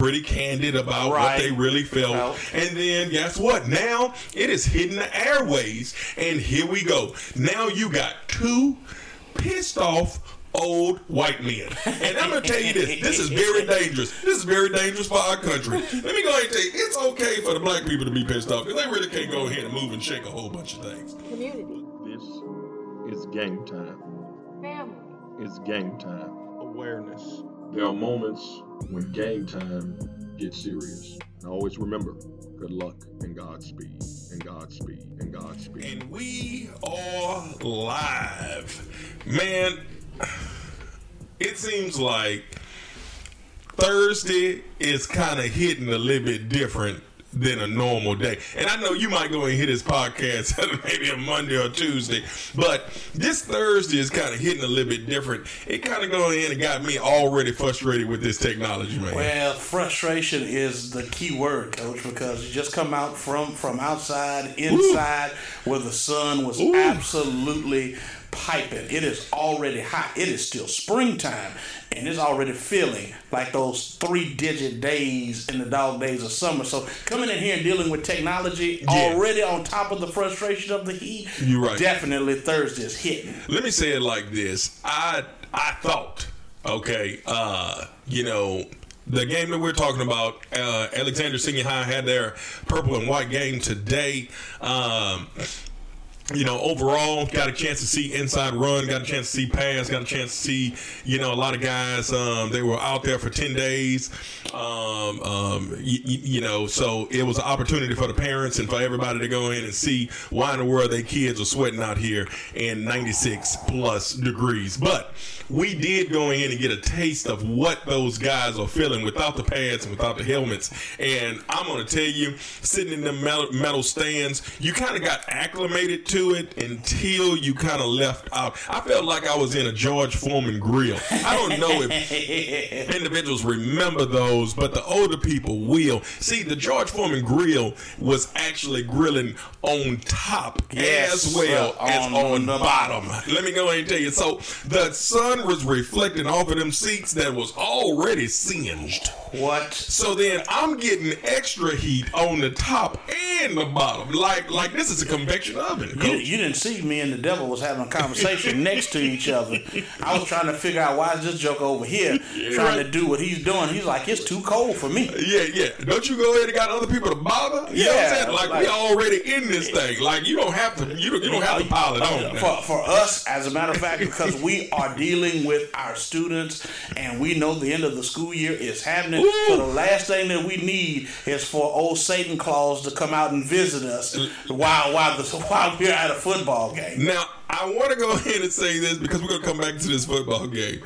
pretty candid about Right. what they really felt. Felt. And then guess what? Now it is hitting the airways, and here we go. Now you got two pissed off old white men. And I'm gonna tell you this: this is very dangerous. This is very dangerous for our country. Let me go ahead and tell you, it's okay for the black people to be pissed off because they really can't go ahead and move and shake a whole bunch of things. Community. This is game time. Family. It's game time. Awareness. There are moments when game time gets serious. And always remember, good luck and Godspeed, and Godspeed, and Godspeed. And we are live. Man, it seems like Thursday is kind of hitting a little bit different than a normal day. And I know you might go and hit his podcast maybe a Monday or Tuesday, but this Thursday is kind of hitting a little bit different. It kind of going in and got me already frustrated with this technology, man. Well, frustration is the key word, Coach, because you just come out from from outside, inside, where the sun was Ooh. absolutely piping. It is already hot. It is still springtime, and it's already feeling like those three-digit days in the dog days of summer. So coming in here and dealing with technology Yeah. already on top of the frustration of the heat, You're right. definitely Thursday's hitting. let me say it like this i i thought okay uh you know the game that we're talking about uh alexandria senior high had their purple and white game today um you know, overall, got a chance to see inside run, got a chance to see pass, got a chance to see, you know, a lot of guys. Um, they were out there for ten days, um, um, y- y- you know, so it was an opportunity for the parents and for everybody to go in and see why in the world their kids are sweating out here in 96 plus degrees. But we did go in and get a taste of what those guys are feeling without the pads and without the helmets. And I'm going to tell you, sitting in the metal stands, you kind of got acclimated to it until you kind of left out. I felt like I was in a George Foreman grill. I don't know if individuals remember those, but the older people will. See, the George Foreman grill was actually grilling on top Yes, as well uh, as on on the the bottom. Let me go ahead and tell you. So the sun was reflecting off of them seats that was already singed. What? So then I'm getting extra heat on the top and the bottom. Like like this is a convection oven. You, you didn't see me and the devil was having a conversation next to each other. I was trying to figure out why is this joker over here trying to do what he's doing. He's like, it's too cold for me. Yeah, yeah. Don't you go ahead and got other people to bother? You know what I'm Yeah, saying? Like, like- we already in this thing. Like you don't have to. You don't, you don't have to pile it on. now. For, for us, as a matter of fact, because we are dealing with our students and we know the end of the school year is happening. Ooh. So the last thing that we need is for old Satan Claus to come out and visit us while while the while we're at a football game. Now, I want to go ahead and say this because we're going to come back to this football game.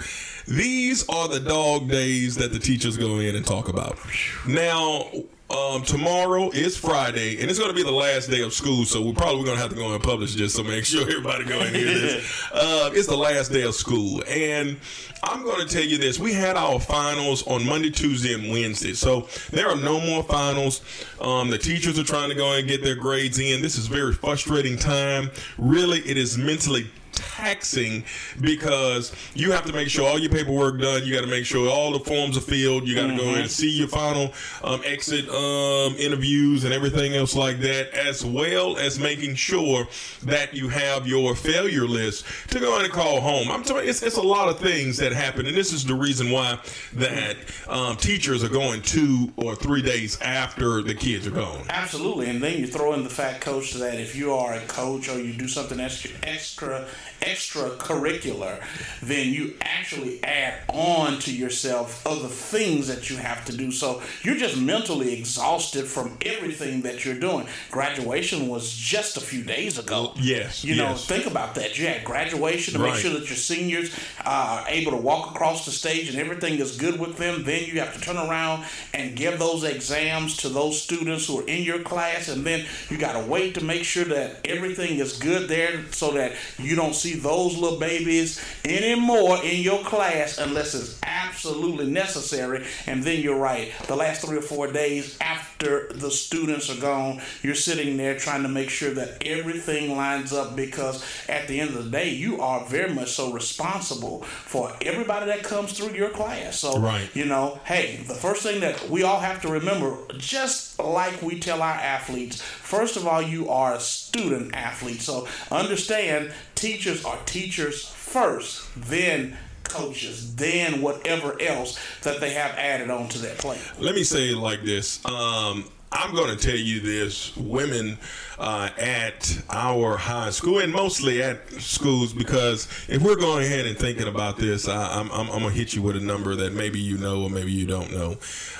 These are the dog days that the teachers go in and talk about. Now, um, tomorrow is Friday, and it's going to be the last day of school, so we're probably going to have to go and publish this, so make sure everybody go and hear this. Uh, it's the last day of school, and I'm going to tell you this. We had our finals on Monday, Tuesday, and Wednesday, so there are no more finals. Um, the teachers are trying to go and get their grades in. This is a very frustrating time. Really, it is mentally taxing because you have to make sure all your paperwork done. You got to make sure all the forms are filled. You got to go in and see your final um, exit um, interviews and everything else like that, as well as making sure that you have your failure list to go in and call home. I'm telling you, it's, it's a lot of things that happen, and this is the reason why that um, teachers are going two or three days after the kids are gone. Absolutely, and then you throw in the fact, coach, that if you are a coach or you do something extra, extra, extracurricular, then you actually add on to yourself other things that you have to do. So you're just mentally exhausted from everything that you're doing. Graduation was just a few days ago. Yes, you know, yes. think about that. You had graduation to make sure that your seniors uh, able to walk across the stage and everything is good with them. Then you have to turn around and give those exams to those students who are in your class, and then you got to wait to make sure that everything is good there so that you don't see those little babies anymore in your class unless it's absolutely necessary. And then you're right. The last three or four days after the students are gone, you're sitting there trying to make sure that everything lines up because at the end of the day, you are very much so responsible for everybody that comes through your class. So, Right. you know, hey, the first thing that we all have to remember, just like we tell our athletes, first of all, you are a student athlete. So understand teachers are teachers first, then coaches, then whatever else that they have added on to their plate. Let me say it like this. Um, I'm going to tell you this: women uh, at our high school, and mostly at schools, because if we're going ahead and thinking about this, I, I'm, I'm, I'm going to hit you with a number that maybe you know or maybe you don't know.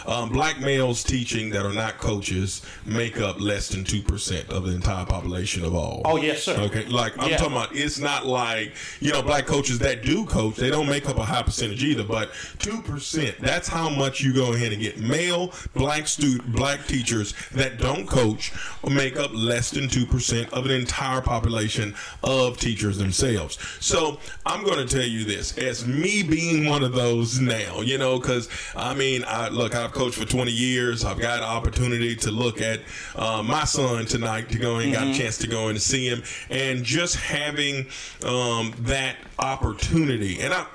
Um, black males teaching that are not coaches make up less than two percent of the entire population of all. Oh yes, sir. Okay, like I'm Yeah. talking about, it's not like you know black coaches that do coach. They don't make up a high percentage either, but two percent. That's how much you go ahead and get. Male black student, black teachers that don't coach make up less than two percent of an entire population of teachers themselves. So I'm going to tell you this, as me being one of those now, you know, because I mean, I look, I've coached for 20 years. I've got an opportunity to look at uh, my son tonight to go and got a chance to go and see him, and just having um, that opportunity, and I,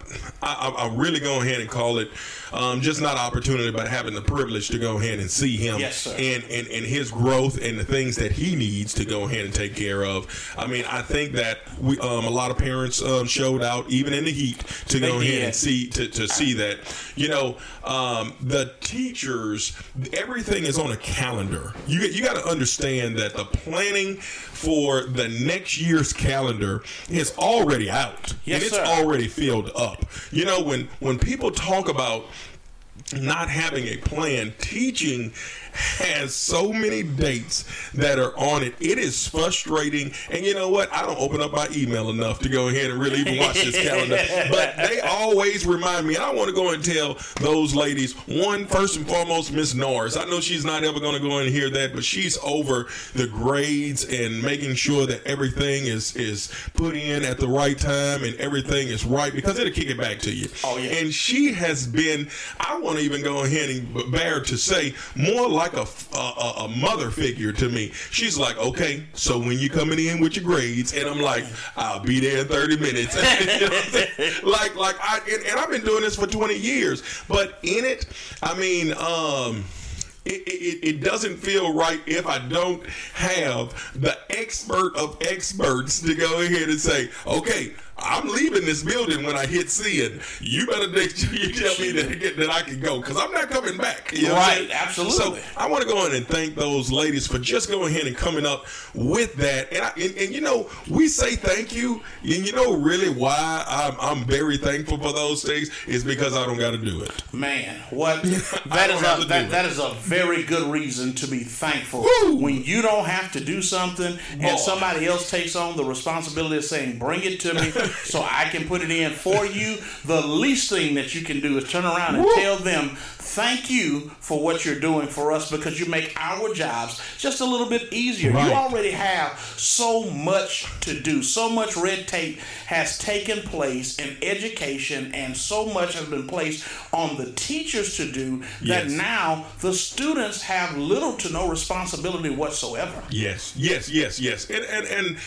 I, I really go ahead and call it um, just not opportunity, but having the privilege to go ahead and see him Yes, and, and and his growth and the things that he needs to go ahead and take care of. I mean, I think that we um, a lot of parents um, showed out even in the heat to go They ahead did. and see to, to see that you know um, the teachers everything is on a calendar. You you got to understand that the planning for the next year's calendar is already out Yes, and it's sir. already filled up. You know when when people talk about not having a plan. Teaching has so many dates that are on it. It is frustrating. And you know what? I don't open up my email enough to go ahead and really even watch this calendar. But they always remind me. I want to go and tell those ladies, one, first and foremost, Miss Norris. I know she's not ever going to go and hear that, but she's over the grades and making sure that everything is, is put in at the right time and everything is right because it'll kick it back to you. Oh, yeah. And she has been, I want to even go ahead and bear to say, more like a, a, a mother figure to me. She's like, okay, so when you coming in with your grades, and I'm like, I'll be there in 30 minutes. You know like, like I, and, and I've been doing this for 20 years, but in it, I mean, um, it, it, it doesn't feel right if I don't have the expert of experts to go ahead and say, okay, I'm leaving this building when I hit and you better make sure you tell me that, that I can go because I'm not coming back. You know Right, absolutely. So I want to go in and thank those ladies for just going ahead and coming up with that. And, I, and, and you know, we say thank you, and you know really why I'm, I'm very thankful for those things is because I don't got to do it. Man, what that is a that, that is a very good reason to be thankful Woo! when you don't have to do something Boy. and somebody else takes on the responsibility of saying bring it to me so I can put it in for you. The least thing that you can do is turn around and Woo! tell them thank you for what you're doing for us because you make our jobs just a little bit easier. Right. You already have so much to do. So much red tape has taken place in education, and so much has been placed on the teachers to do that Yes. now the students have little to no responsibility whatsoever. Yes, yes, yes, yes. And and and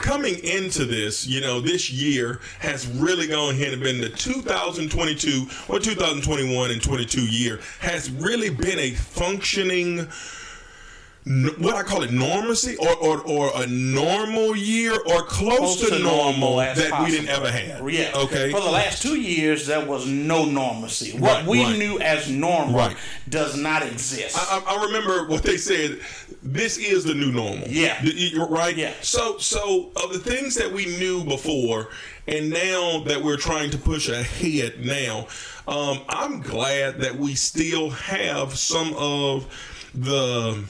coming into this, you know, this year has really gone ahead and been the 2022 or 2021 and 22 year has really been a functioning what I call it normalcy or, or, or a normal year or close, to, normal, as that we didn't ever have. Yeah. Okay. For the last two years, there was no normalcy. What Right, we right. knew as normal Right. does not exist. I, I remember what they said. This is the new normal. Yeah. Right. Yeah. So, so of the things that we knew before, and now that we're trying to push ahead now, um, I'm glad that we still have some of the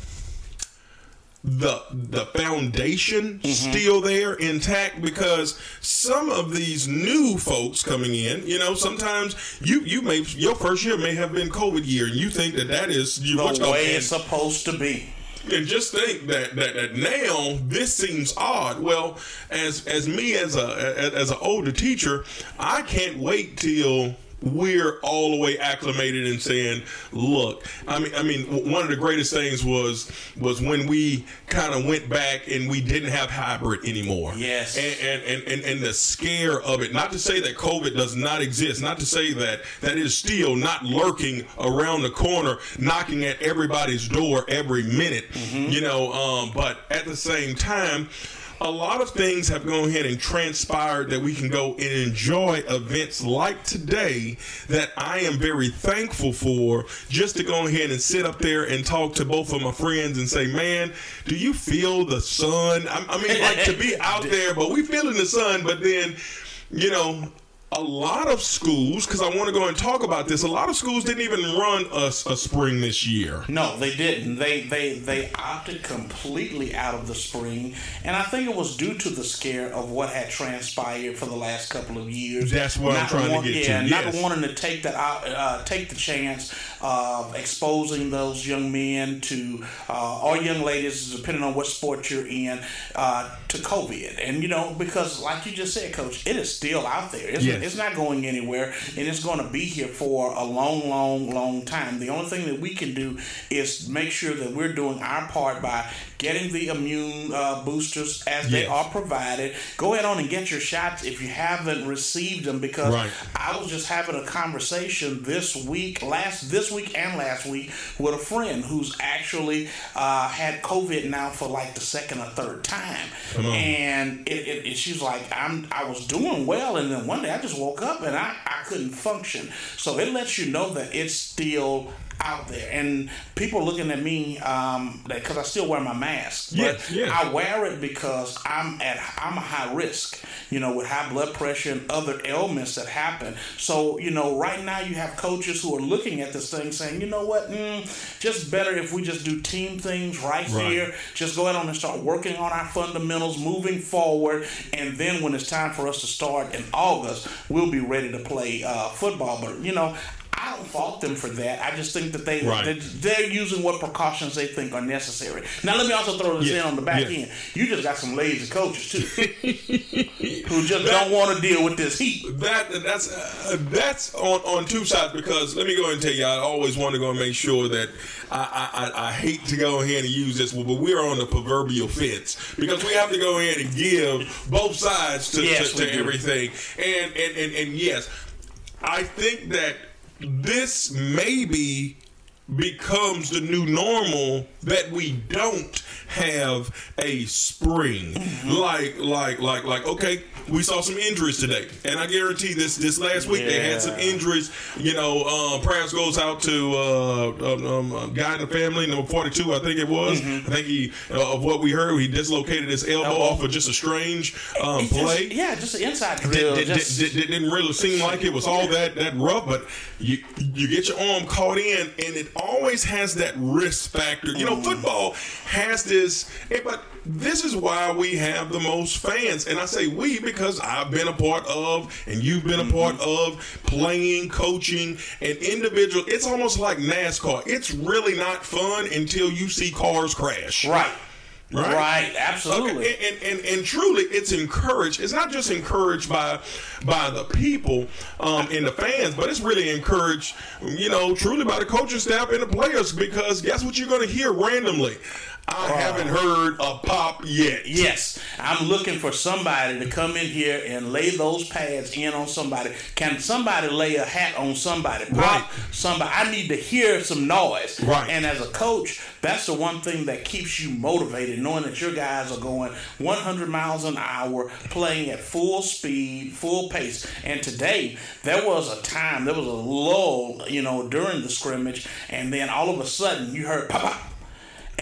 the the foundation mm-hmm. still there intact because some of these new folks coming in, you know, sometimes you you may your first year may have been COVID year, and you think that that is you the way it's supposed to be. and just think that, that that now this seems odd. Well, as as me as a as, as an older teacher, I can't wait till we're all the way acclimated and saying, look, I mean, I mean, one of the greatest things was was when we kind of went back and we didn't have hybrid anymore. Yes. And, and, and, and, and the scare of it, not to say that COVID does not exist, not to say that that is still not lurking around the corner, knocking at everybody's door every minute, you know, um, but at the same time, a lot of things have gone ahead and transpired that we can go and enjoy events like today that I am very thankful for just to go ahead and sit up there and talk to both of my friends and say, man, do you feel the sun? I, I mean, like to be out there, but we feeling the sun, but then, you know, a lot of schools, because I want to go and talk about this, a lot of schools didn't even run a, a spring this year. No, they didn't. They they they opted completely out of the spring, and I think it was due to the scare of what had transpired for the last couple of years. That's what I'm trying to want- get to, yeah, yes. not wanting to take that out, uh, take the chance of exposing those young men to uh, or young ladies, depending on what sport you're in, uh, to COVID. And you know, because like you just said, Coach, it is still out there. It's, Yes. it's not going anywhere, and it's going to be here for a long, long, long time. The only thing that we can do is make sure that we're doing our part by getting the immune uh, boosters as they are provided. Go ahead on and get your shots if you haven't received them, because Right. I was just having a conversation this week, last this week and last week, with a friend who's actually uh, had COVID now for like the second or third time, and it, it, it, she's like, I'm I was doing well, and then one day I just woke up and I, I couldn't function. So it lets you know that it's still out there, and people looking at me um, because I still wear my mask. But Yes, yes. I wear it because I'm at I'm a high risk, you know, with high blood pressure and other ailments that happen. So you know, right now you have coaches who are looking at this thing saying, you know what, mm, just better if we just do team things right, Right. here. Just go ahead on and start working on our fundamentals, moving forward, and then when it's time for us to start in August, we'll be ready to play uh, football. But you know. I don't fault them for that. I just think that they Right. that they're using what precautions they think are necessary. Now, let me also throw this Yeah, in on the back yeah. end. You just got some lazy coaches too, who just don't want to deal with this heat. That that's uh, that's on on two sides because let me go ahead and tell you, I always want to go and make sure that I I, I, I hate to go ahead and use this, but we're on the proverbial fence because we have to go ahead and give both sides to, Yes, to, to everything. And, and and and yes, I think that this maybe becomes the new normal that we don't have a spring Mm-hmm. like like like like okay we saw some injuries today and i guarantee this this last week they had some injuries you know uh prayers goes out to uh um, um, a guy in the family number 42 i think it was i think he uh, of what we heard he dislocated his elbow, Mm-hmm. Elbow. off of just a strange um, just- play yeah, just an inside drill. did, just, did, did, didn't really seem like it was all that that rough, but you you get your arm caught in, and it always has that risk factor. You know, Mm. football has this, eh, but this is why we have the most fans, and I say we because I've been a part of, and you've been a part Mm-hmm. of playing, coaching, and individual. It's almost like NASCAR. It's really not fun until you see cars crash. right, Right. right, absolutely. Okay, and, and, and, and truly, it's encouraged. It's not just encouraged by by the people um, and the fans, but it's really encouraged, you know, truly by the coaching staff and the players. Because guess what you're going to hear randomly? I haven't heard a pop yet. Yes, I'm looking for somebody to come in here and lay those pads in on somebody. Can somebody lay a hat on somebody? Pop Right. somebody. I need to hear some noise. Right. And as a coach, that's the one thing that keeps you motivated, knowing that your guys are going 100 miles an hour, playing at full speed, full pace. And today, there was a time, there was a lull, you know, during the scrimmage, and then all of a sudden you heard pop, pop,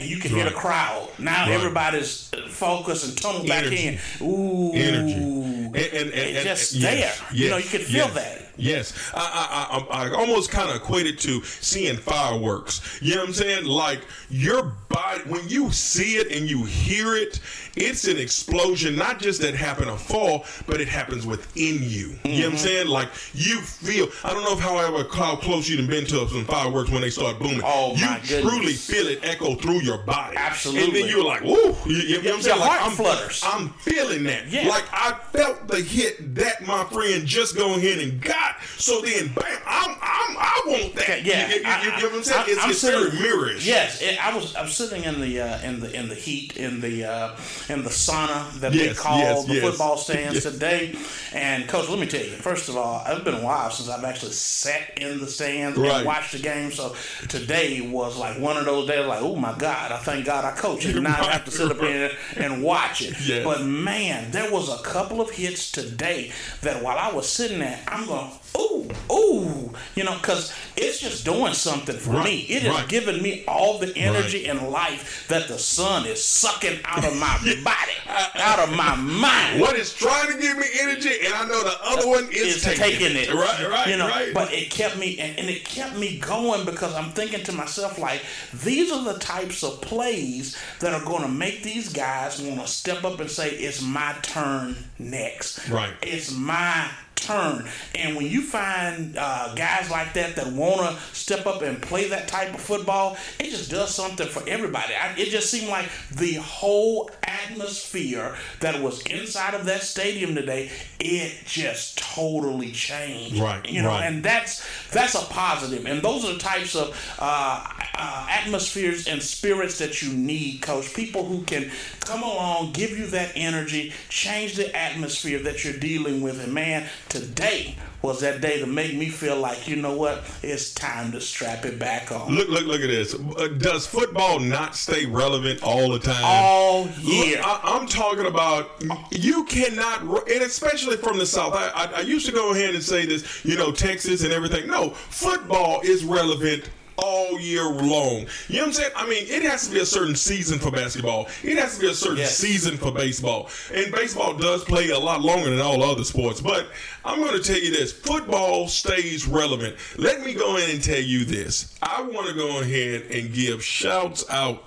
and you can hear the Right. crowd. Now Right. everybody's focused and tunneled back in. Ooh, Energy. And, and, and, it's and- just yes, there. you know, you can feel yes. that. Yes, I I, I, I almost kind of equate it to seeing fireworks. You know what I'm saying? Like your body, when you see it and you hear it, it's an explosion. Not just that happen a fall, but it happens within you. You know what I'm saying? Like you feel. I don't know if however how close you've been to some fireworks when they start booming. Oh, you truly feel it echo through your body. Absolutely. And then you're like, woo. You, you know what I'm saying? Your Like, heart I'm, flutters. I'm feeling that. Yeah. Like I felt the hit that my friend just go ahead and got. So then, bam, I'm, I'm, I want that. Yeah, you, you, I- you know what I'm saying? I- it's I'm it's sitting- very mirrorish. Yes, it, I was. I'm sitting in the uh, in the in the heat in the uh, in the sauna that Yes, they call yes, the yes. football stands today. And coach, let me tell you. First of all, it's been a while since I've actually sat in the stands Right. and watched the game. So today was like one of those days. Like, oh my God! I thank God I coach and not have to sit up here and watch it. But man, there was a couple of hits today that while I was sitting there, I'm going, ooh, ooh, you know, because it's just doing something for Right, me. It is right. giving me all the energy and life that the sun is sucking out of my body, out of my mind. What is trying to give me energy, and I know the other one is, is taking, taking it. Right, right, you know, right. But it kept me, and, and it kept me going because I'm thinking to myself, like, these are the types of plays that are going to make these guys want to step up and say, it's my turn next. Right. It's my turn. And when you find uh, guys like that that want to step up and play that type of football, it just does something for everybody. I, it just seemed like the whole atmosphere that was inside of that stadium today, it just totally changed. Right, You know, right. and that's that's a positive. And those are the types of uh, uh, atmospheres and spirits that you need, coach. People who can come along, give you that energy, change the atmosphere that you're dealing with. And man, today was that day to make me feel like, you know what, it's time to strap it back on. Look, look, look at this. Uh, Does football not stay relevant all the time? All Look, year. I, I'm talking about you cannot, and especially from the South. I, I, I used to go ahead and say this, you know, Texas and everything. No, football is relevant all year long. You know what I'm saying? I mean, it has to be a certain season for basketball. It has to be a certain Yes. season for baseball. And baseball does play a lot longer than all other sports. But I'm going to tell you this football stays relevant. Let me go in and tell you this. I want to go ahead and give shouts out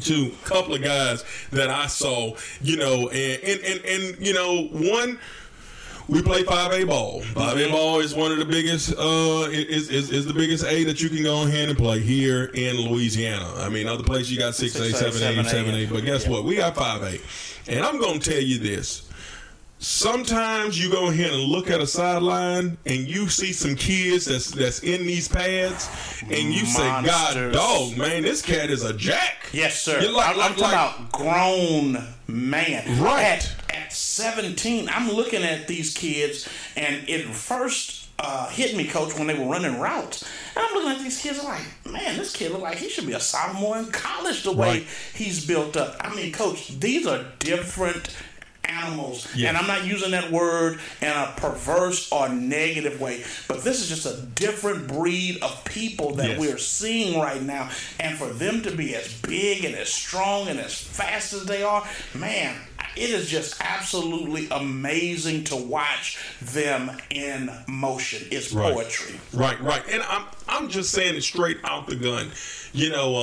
to a couple of guys that I saw, you know, and and, and, and you know, one we play 5A ball. 5A ball is one of the biggest uh is, is is the biggest A that you can go ahead and play here in Louisiana. I mean other places you got 6A, 7A, 7A, but guess what? We got 5A. And I'm going to tell you this. Sometimes you go ahead and look at a sideline and you see some kids that's that's in these pads and you say, God Monsters. dog, man, this cat is a jack. Yes, sir. You're like- I'm, I'm like- about grown man. Right. At, at 17, I'm looking at these kids, and it first uh, hit me, coach, when they were running routes. And I'm looking at these kids, I'm like, man, this kid look like he should be a sophomore in college the way Right. he's built up. I mean, coach, these are different animals. Yeah. And I'm not using that word in a perverse or negative way, but this is just a different breed of people that Yes. we're seeing right now. And for them to be as big and as strong and as fast as they are, man, it is just absolutely amazing to watch them in motion. It's Right. poetry. Right, right. And I'm I'm just saying it straight out the gun. You know,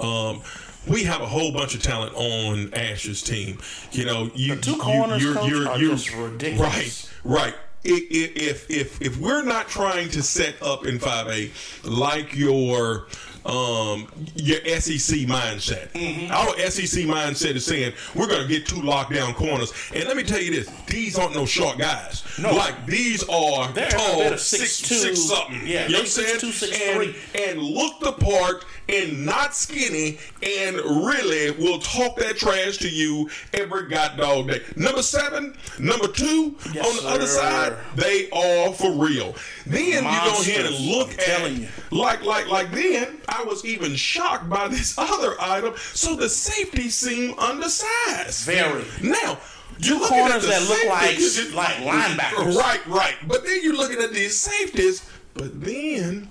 um, um, we have a whole bunch of talent on Ash's team. You know, you The two you- corners, you're, coach, you're, are you're, just ridiculous. Right, right. I- i- If if if we're not trying to set up in five A like your um your SEC mindset, Mm-hmm. our SEC mindset is saying we're going to get two lockdown corners. And let me tell you this: these aren't no short guys. No. like these are They're- tall, they're six, six two. six something. Yeah, you know what I'm saying? 6'2", 6'3". and, and look the part and not skinny and really will talk that trash to you every god dog day. Number seven, number two Yes, on the other side, they are for real. Then you go ahead and look I'm at telling you. like like like then I was even shocked by this other item. So the safety seem undersized. Very. Now. You're at corners the that look like- like linebackers. Right, right. But then you're looking at these safeties. But then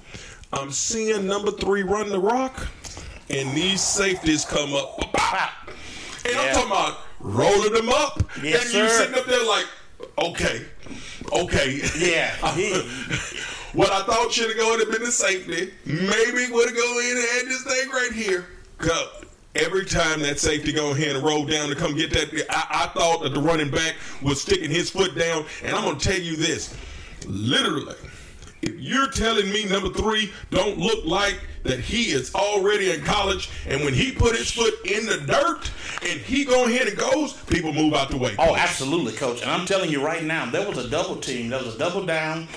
I'm seeing number three run the rock, and these safeties come up. And I'm talking about rolling them up. Yes, and you sir. sitting up there like, okay, okay. Yeah, he- what I thought should have gone have been the safety. Maybe would have gone in and had this thing right here. Every time that safety go ahead and roll down to come get that, I, I thought that the running back was sticking his foot down. And I'm going to tell you this, literally, if you're telling me number three don't look like that he is already in college, and when he put his foot in the dirt and he go ahead and goes, people move out the way. Oh, absolutely, coach. And I'm telling you right now, there was a double team. There was a double down.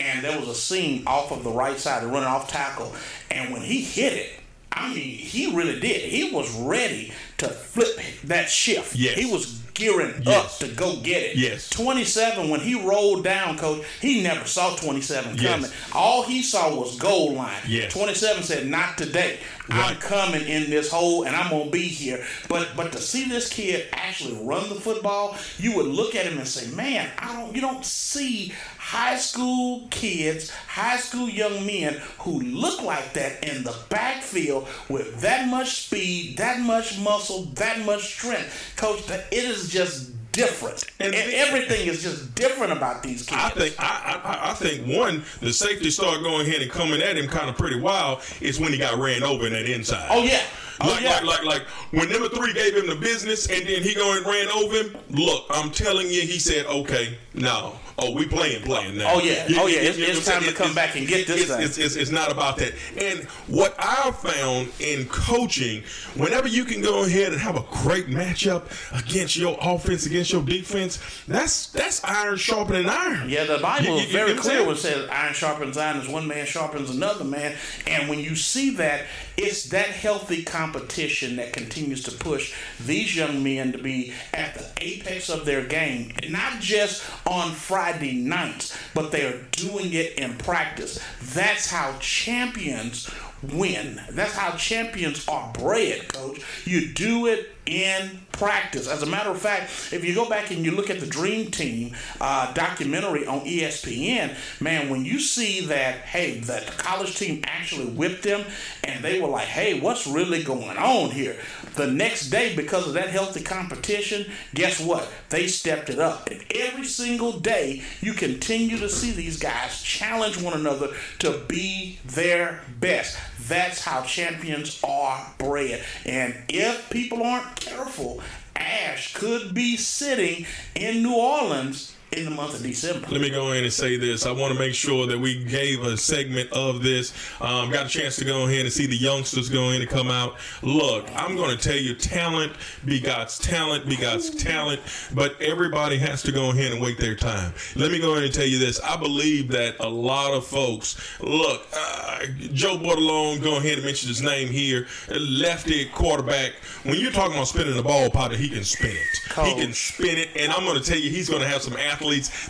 And there was a seam off of the right side, of running off tackle, and when he hit it, I mean, he really did. He was ready to flip that shift. Yes. He was gearing Yes. up to go get it. Yes. 27, when he rolled down, coach, he never saw 27 Yes. coming. All he saw was goal line. Yes. 27 said, Not today. I'm coming in this hole and I'm gonna be here. But but to see this kid actually run the football, you would look at him and say, Man, I don't you don't see high school kids, high school young men who look like that in the backfield with that much speed, that much muscle, that much strength. Coach, that it is just different. And And, everything is just different about these kids. I think I, I I think one the safety started going ahead and coming at him kind of pretty wild is when he got ran over in that inside. Oh yeah. Oh Like, yeah. like, like, like, when number three gave him the business and then he going ran over him. Look, I'm telling you, he said, okay, no. Oh, we playing, playing now. Oh, yeah. Oh, yeah. It's- know it's time to come back and get this it's, thing. It's, it's, not about that. And what I found in coaching, whenever you can go ahead and have a great matchup against your offense, against your defense, that's that's iron sharpening iron. Yeah, the Bible is very clear when it says iron sharpens iron as one man sharpens another man. And when you see that, it's that healthy competition that continues to push these young men to be at the apex of their game, not just on Friday nights, but they are doing it in practice. That's how champions win. That's how champions are bred, coach. You do it in practice. As a matter of fact, if you go back and you look at the Dream Team uh, documentary on ESPN, man, when you see that, hey, that college team actually whipped them and they were like, hey, what's really going on here? The next day, because of that healthy competition, guess what? They stepped it up. And every single day, you continue to see these guys challenge one another to be their best. That's how champions are bred. And if people aren't careful, Ash could be sitting in New Orleans in the month of December. Let me go in and say this. I want to make sure that we gave a segment of this. Um, got a chance to go ahead and see the youngsters go in and come out. Look, I'm going to tell you, talent begots talent begots talent, but everybody has to go ahead and wait their time. Let me go in and tell you this. I believe that a lot of folks, look, uh, Joe Bordelon, go ahead and mention his name here, lefty quarterback. When you're talking about spinning the ball, Potter, he can spin it. He can spin it, and I'm going to tell you, he's going to have some athletes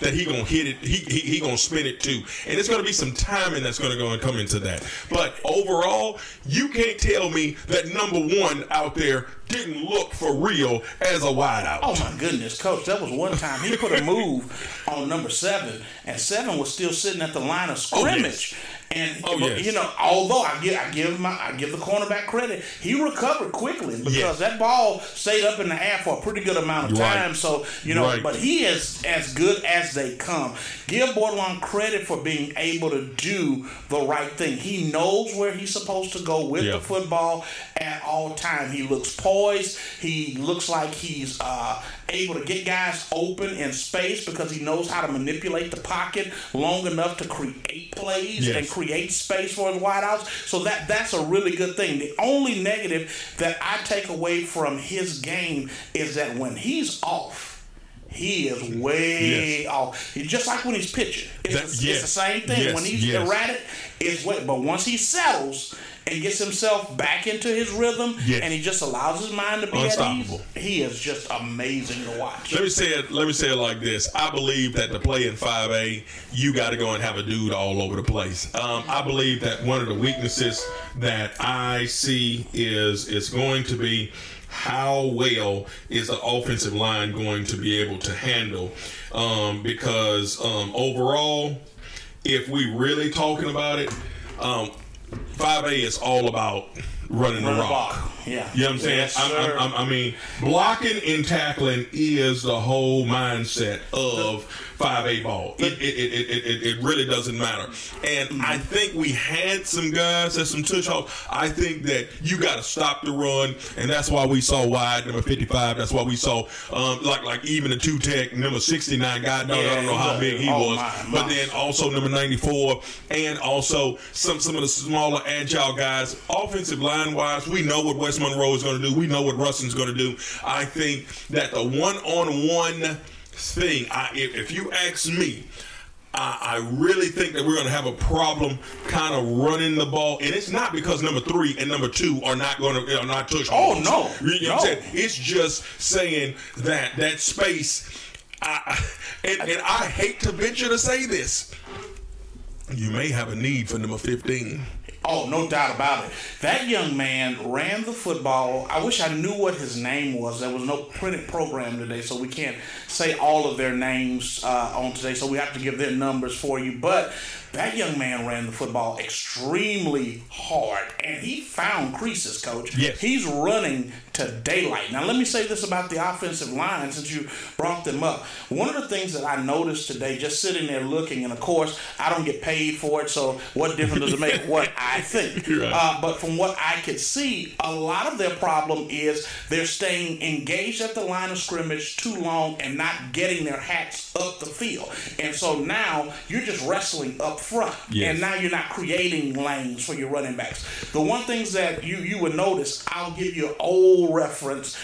that he to hit it. He he, he to spin it too, and it's to be some timing that's to go and come into that. But overall, you can't tell me that number one out there didn't look for real as a wideout. Oh my goodness, coach! That was one time he put a move on number seven, and seven was still sitting at the line of Oh, yes. And Oh, yes. you know, although I give I give my I give the cornerback credit, he recovered quickly because Yes. that ball stayed up in the air for a pretty good amount of Right. time. So you know, Right. but he is as good as they come. Give Bordelon credit for being able to do the right thing. He knows where he's supposed to go with Yeah. the football at all time. He looks poised. He looks like he's uh, able to get guys open in space because he knows how to manipulate the pocket long enough to create plays Yes. and create space for his wideouts. So that that's a really good thing. The only negative that I take away from his game is that when he's off. He is way off. He, just like when he's pitching. It's, That- the, yes. it's the same thing. Yes, When he's yes. erratic, it's way. But once he settles and gets himself back into his rhythm, Yes. and he just allows his mind to be at Unstoppable. ease, he is just amazing to watch. Let me say it. Let me say it like this. I believe that to play in 5A, you got to go and have a dude all over the place. Um, I believe that one of the weaknesses that I see is is going to be how well is the offensive line going to be able to handle? Um, because um, overall, if we really talking about it, um, 5A is all about running the rock. Yeah. You know what I'm saying? Yes, I'm. I'm, I'm, I mean, blocking and tackling is the whole mindset of 5A ball. It, it, it, it, it, it really doesn't matter. And I think we had some guys that some touch off. I think that you got to stop the run, and that's why we saw wide number 55. That's why we saw um, like like even the two tech number 69 guy. No, I don't know how big he Oh, was, my, but then also number 94, and also some some of the smaller agile guys. Offensive line wise, we know what West Monroe is going to do. We know what Ruston's going to do. I think that the one on one thing, I, if, if you ask me, I, I really think that we're going to have a problem kind of running the ball, and it's not because number three and number two are not going to are not touch. Oh, no. you know No. what I'm saying? It's just saying that that space. I, and, and I hate to venture to say this. You may have a need for number fifteen. Oh, no doubt about it. That young man ran the football. I wish I knew what his name was. There was no printed program today, so we can't say all of their names uh, on today. So we have to give their numbers for you. But that young man ran the football extremely hard, and he found creases, coach. Yes. He's running to daylight. Now, let me say this about the offensive line since you brought them up. One of the things that I noticed today, just sitting there looking, and of course, I don't get paid for it, so what difference does it make what I think? Right. Uh, but from what I could see, a lot of their problem is they're staying engaged at the line of scrimmage too long and not getting their hats up the field. And so now you're just wrestling up front. Yes. And now you're not creating lanes for your running backs. The one things that you, you would notice, I'll give you an old reference.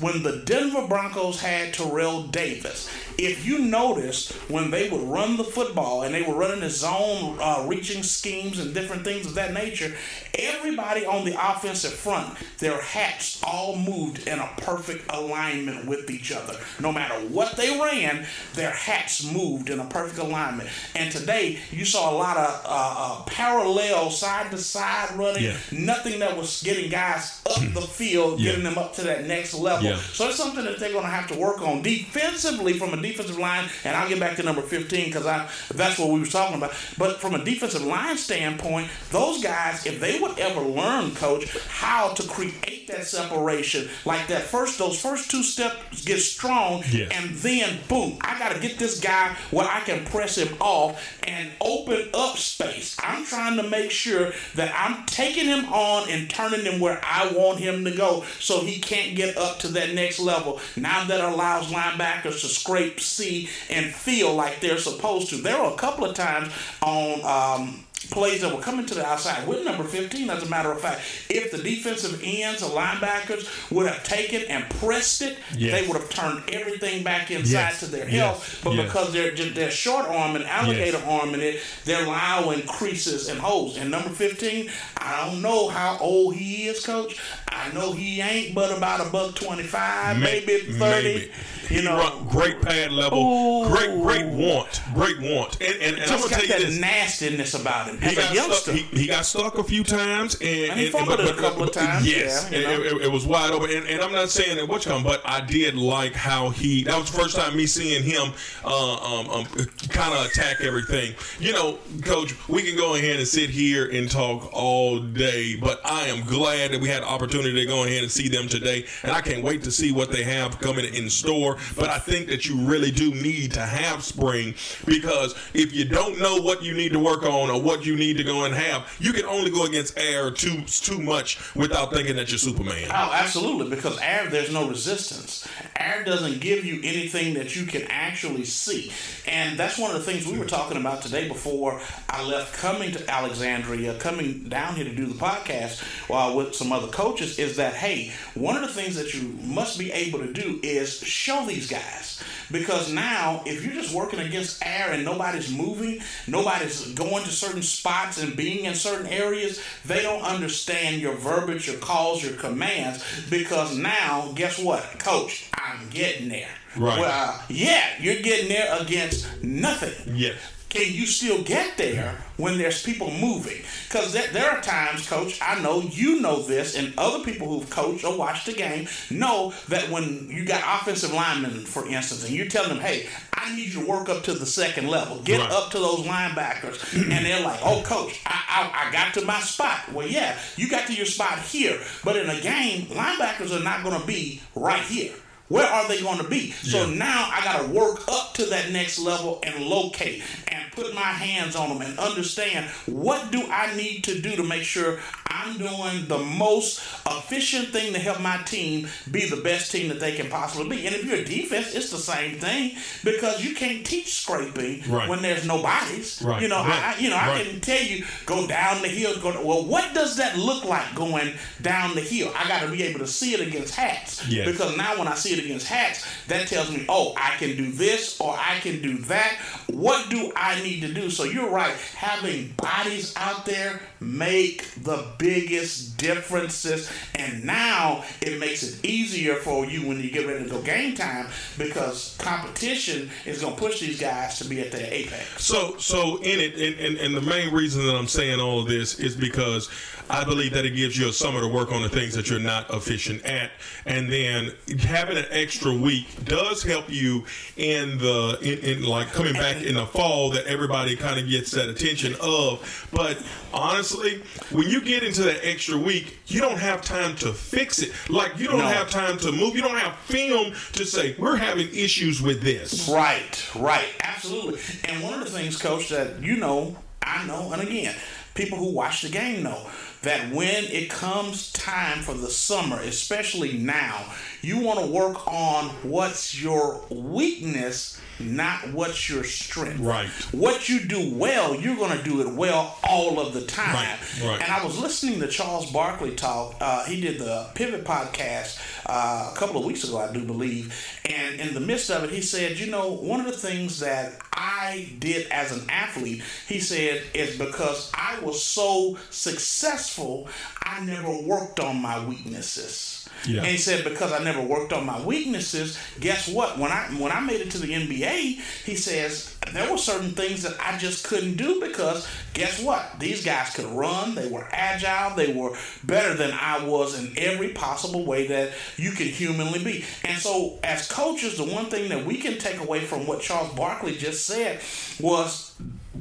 When the Denver Broncos had Terrell Davis, if you noticed when they would run the football and they were running the zone uh, reaching schemes and different things of that nature, everybody on the offensive front, their hats all moved in a perfect alignment with each other. No matter what they ran, their hats moved in a perfect alignment. And today, you saw a lot of uh, uh, parallel side to side running, Yeah. nothing that was getting guys up the field, Yeah. getting them up to that next level. Yeah. So it's something that they're going to have to work on defensively from a defensive line. And I'll get back to number 15 because I that's what we were talking about. But from a defensive line standpoint, those guys, if they would ever learn, coach, how to create that separation, like that first, those first two steps get strong, Yes. and then boom, I got to get this guy where I can press him off and open up space. I'm trying to make sure that I'm taking him on and turning him where I want him to go so he can't get up to that next level. Now that allows linebackers to scrape, see, and feel like they're supposed to. There were a couple of times on um, plays that were coming to the outside with number 15, as a matter of fact. If the defensive ends or linebackers would have taken and pressed it, Yes. they would have turned everything back inside Yes. to their help. Yes. But because they're they're short arm and alligator arming it, they're allowing creases and holes. And number 15, I don't know how old he is, coach. I know he ain't but about a buck 25, maybe 30. Maybe. You know, great pad level, Ooh. great great want, great want, and and, and I'm just gonna tell you that this. nastiness about He as a got, youngster. stuck, he, he got stuck a few times, and, And he fumbled it a couple of times, Yes, yeah, you know. it, it- was wide open. And, and I'm not saying that what come, but I did like how he. That was the first time me seeing him uh, um, um, kind of attack everything. You know, Coach, we can go ahead and sit here and talk all day, but I am glad that we had the opportunity to go ahead and see them today, and I can't wait to see what they have coming in store. But I think that you really do need to have spring because if you don't know what you need to work on or what you need to go and have, you can only go against air too too much without thinking that you're Superman. Oh, absolutely. Because air, there's no resistance. Air doesn't give you anything that you can actually see. And that's one of the things we were talking about today before I left coming to Alexandria, coming down here to do the podcast uh, with some other coaches, is that, hey, one of the things that you must be able to do is show these guys. Because now, if you're just working against air and nobody's moving, nobody's going to certain spots and being in certain areas, they don't understand your verbiage, your calls, your commands. Because now, guess what? Coach, I'm getting there. Right. Well, uh, yeah, you're getting there against nothing Yes. Can you still get there when there's people moving? Because there, there are times, coach, I know you know this, and other people who've coached or watched the game know that when you got offensive linemen, for instance, and you tell them, hey, I need you to work up to the second level, get Right. up to those linebackers, and they're like, oh, coach, I, I, I got to my spot. Well, yeah, you got to your spot here, but in a game, linebackers are not going to be right here. Where are they going to be? So Yeah. now I got to work up to that next level and locate and put my hands on them and understand what do I need to do to make sure I'm doing the most efficient thing to help my team be the best team that they can possibly be. And if you're a defense, it's the same thing because you can't teach scraping Right. when there's no bodies. Right. You know, I, Right. I you know I can tell you go down the hill. Go well. What does that look like going down the hill? I got to be able to see it against hats Yes. because now when I see it against hats, that tells me, oh, I can do this or I can do that. What do I need to do? So you're right. Having bodies out there make the biggest differences, and now it makes it easier for you when you get ready to go game time because competition is going to push these guys to be at their apex. So, so in it, and, and, and the main reason that I'm saying all of this is because I believe that it gives you a summer to work on the things that you're not efficient at, and then having an extra week does help you in the in, in like coming back in the fall that everybody kind of gets that attention of. But honestly, when you get into that extra week, you don't have time to fix it. Like you don't No. have time to move. You don't have film to say we're having issues with this. Right, right, absolutely. And one of the things, coach, that you know, I know, and again, people who watch the game know that when it comes time for the summer, especially now, you want to work on what's your weakness, not what's your strength. Right. What you do well, you're going to do it well all of the time. Right, right. And I was listening to Charles Barkley talk. Uh, he did the Pivot podcast uh, a couple of weeks ago, I do believe. And in the midst of it, he said, you know, one of the things that I did as an athlete, he said, is because I was so successful, I never worked on my weaknesses. Yeah. And he said because I never worked on my weaknesses, guess what? When I when I made it to the NBA, he says there were certain things that I just couldn't do because guess what? These guys could run, they were agile, they were better than I was in every possible way that you can humanly be. And so as coaches, the one thing that we can take away from what Charles Barkley just said was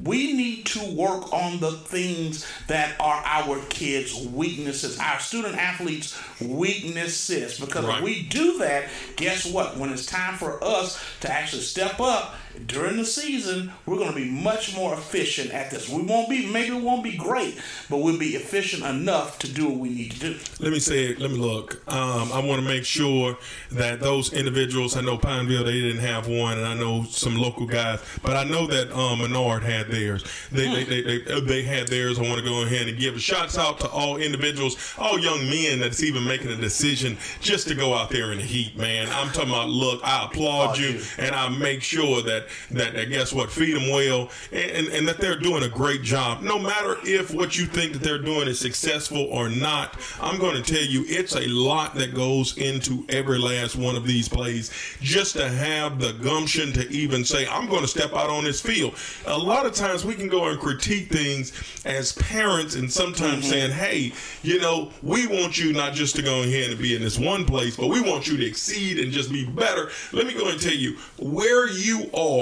we need to work on the things that are our kids' weaknesses, our student athletes' weaknesses. Because Right. if we do that, guess what? When it's time for us to actually step up during the season, we're going to be much more efficient at this. We won't be, maybe we won't be great, but we'll be efficient enough to do what we need to do. Let me say, let me look. Um, I want to make sure that those individuals, I know Pineville, they didn't have one, and I know some local guys, but I know that um, Menard had theirs. They, they, they, they, they had theirs. I want to go ahead and give shouts out to all individuals, all young men that's even making a decision just to go out there in the heat, man. I'm talking about, look, I applaud you, and I make sure that, that, that guess what, feed them well, and, and, and that they're doing a great job. No matter if what you think that they're doing is successful or not, I'm going to tell you, it's a lot that goes into every last one of these plays just to have the gumption to even say, I'm going to step out on this field. A lot of times we can go and critique things as parents and sometimes mm-hmm. saying, hey, you know, we want you not just to go ahead and be in this one place, but we want you to exceed and just be better. Let me go and tell you where you are,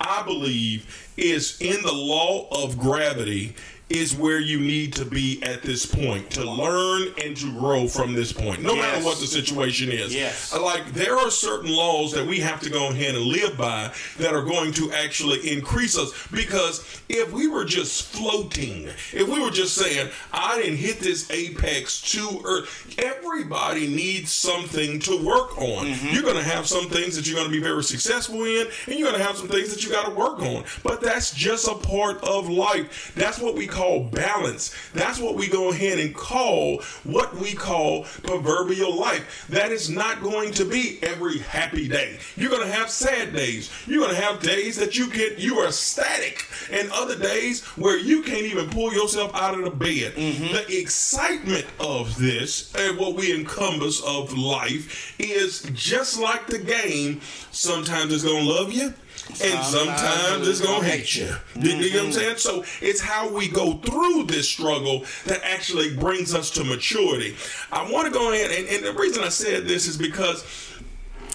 I believe, is in the law of gravity is where you need to be at this point to learn and to grow from this point, no matter what the situation is. Yes. Like there are certain laws that we have to go ahead and live by that are going to actually increase us because if we were just floating, if we were just saying, I didn't hit this apex too early, everybody needs something to work on. Mm-hmm. You're going to have some things that you're going to be very successful in, and you're going to have some things that you got to work on. But that's just a part of life. That's what we call balance. That's what we go ahead and call what we call proverbial life. That is not going to be every happy day. You're going to have sad days. You're going to have days that you can you are static, and other days where you can't even pull yourself out of the bed. Mm-hmm. The excitement of this and what we encompass of life is just like the game. Sometimes it's going to love you. And sometimes it's gonna hate you. You, you know what I'm saying? So it's how we go through this struggle that actually brings us to maturity. I want to go ahead, and, and the reason I said this is because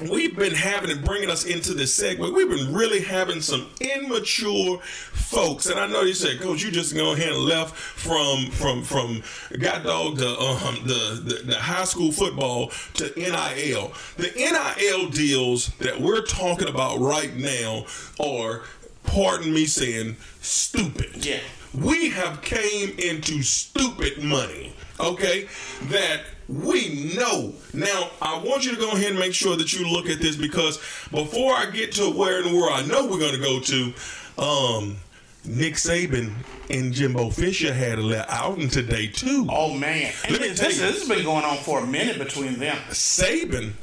we've been having and bringing us into this segment. We've been really having some immature folks, and I know you said, Coach, you just go ahead and left from from from God dog to um, the, the the high school football to NIL. The NIL deals that we're talking about right now are, pardon me saying, stupid. Yeah. We have came into stupid money. okay, that we know. Now, I want you to go ahead and make sure that you look at this because before I get to where in the world I know we're going to go to, um, Nick Saban and Jimbo Fisher had a little outing today too. Oh man, Let me this, tell you. this has been going on for a minute between them. Saban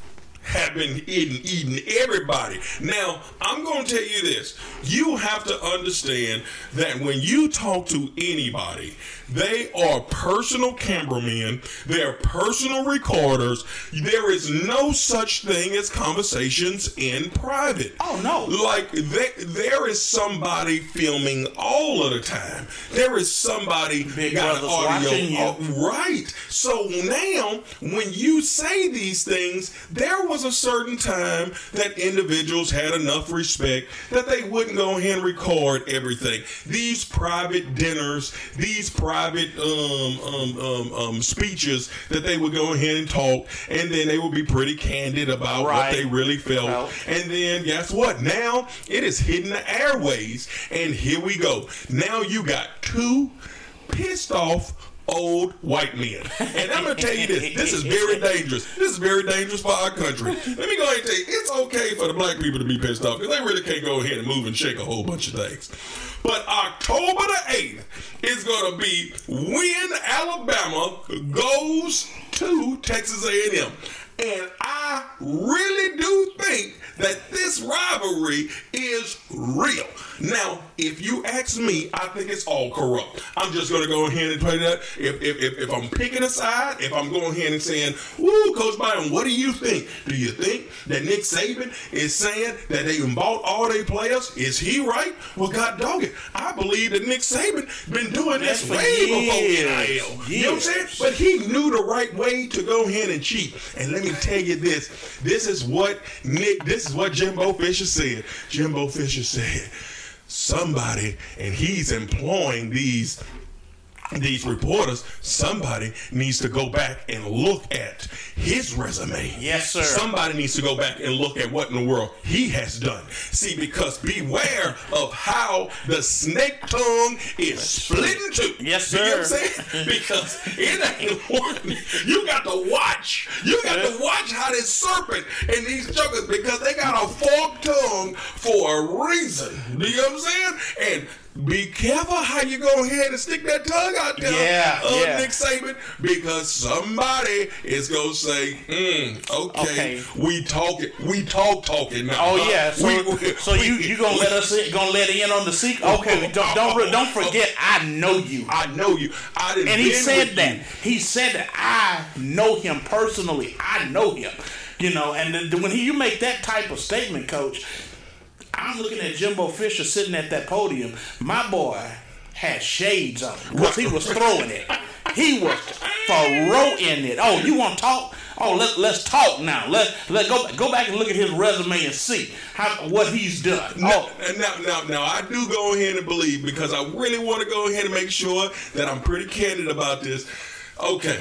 have been eating eating everybody. Now, I'm going to tell you this. You have to understand that when you talk to anybody, they are personal cameramen, they're personal recorders. There is no such thing as conversations in private. Oh, no. Like there, there is somebody filming all of the time. There is somebody Big got audio. Right. So now, when you say these things, there was a certain time that individuals had enough respect that they wouldn't go ahead and record everything. These private dinners, these private um, um, um, um, speeches that they would go ahead and talk, and then they would be pretty candid about what they really felt. Felt. And then guess what? Now it is hitting the airways, and here we go. Now you got two pissed off old white men. And I'm gonna tell you this: this is very dangerous. This is very dangerous for our country. Let me go ahead and tell you, it's okay for the black people to be pissed off because they really can't go ahead and move and shake a whole bunch of things. But October the 8th is to be when Alabama goes to Texas A&M. And I really do think that this rivalry is real. Now, if you ask me, I think it's all corrupt. I'm just going to go ahead and play that. If, if, if, if I'm picking a side, if I'm going ahead and saying, Woo, Coach Byron, what do you think? Do you think that Nick Saban is saying that they bought all their players? Is he right? Well, God dog it. I believe that Nick Saban been doing this way before years. NIL. You know what I'm saying? But he knew the right way to go ahead and cheat. And let me tell you this. This is what Nick, this is what Jimbo Fisher said. Jimbo Fisher said, somebody, and he's employing these these reporters, somebody needs to go back and look at his resume. Yes, sir. Somebody needs to go back and look at what in the world he has done. See, because beware of how the snake tongue is split in two. Yes, sir. You know what I'm saying? Because it ain't one. You got to watch. You got to watch how this serpent and these jokers, because they got a forked tongue for a reason. Do you know what I'm saying? And be careful how you go ahead and stick that tongue out there, Yeah, uh, yeah. Nick Saban, because somebody is gonna say, mm, okay, Okay. we talking, we talk talking now. Oh huh? yeah, so, We- we- so you you gonna let us in, gonna let in on the secret? Okay, don't don't don't forget, I know you. I know you. I didn't. And he said that. you. He said that I know him personally. I know him. You know, and then when he, you make that type of statement, coach, I'm looking at Jimbo Fisher sitting at that podium. My boy had shades on because he was throwing it. He was throwing it. Oh, you want to talk? Oh, let, let's talk now. Let let go go back and look at his resume and see how what he's done. Now, Oh, now, now, now, I do go ahead and believe because I really want to go ahead and make sure that I'm pretty candid about this. Okay.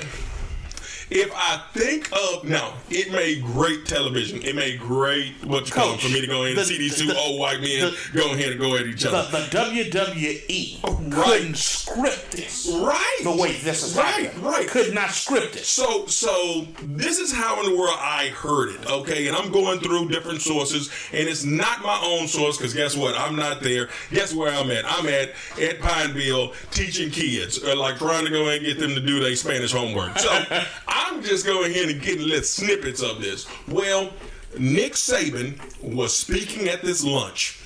If I think of now, it made great television. It made great what you call it for me to go ahead and see these two the- old white men the- go ahead and go at each the, other. the WWE oh, Right. couldn't script this. right. the way this is right, happening. right. Could not script it. So, so this is how in the world I heard it, okay? And I'm going through different sources, and it's not my own source because guess what? I'm not there. Guess where I'm at? I'm at at Pineville teaching kids, or like trying to go and get them to do their Spanish homework. So I'm just going ahead and getting little snippets of this. Well, Nick Saban was speaking at this lunch.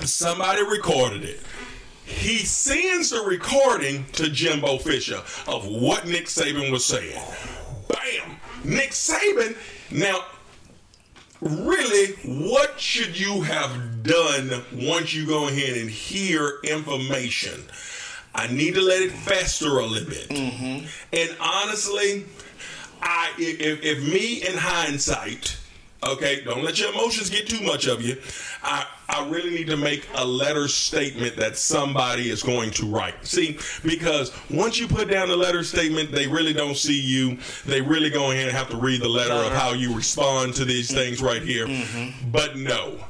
Somebody recorded it. He sends the recording to Jimbo Fisher of what Nick Saban was saying. Bam! Nick Saban. Now, really, what should you have done once you go ahead and hear information? I need to let it fester a little bit. Mm-hmm. And honestly, I if, if me in hindsight, okay, don't let your emotions get too much of you. I I really need to make a letter statement that somebody is going to write. See, because once you put down the letter statement, they really don't see you. They really go ahead and have to read the letter of how you respond to these things right here. Mm-hmm. But no.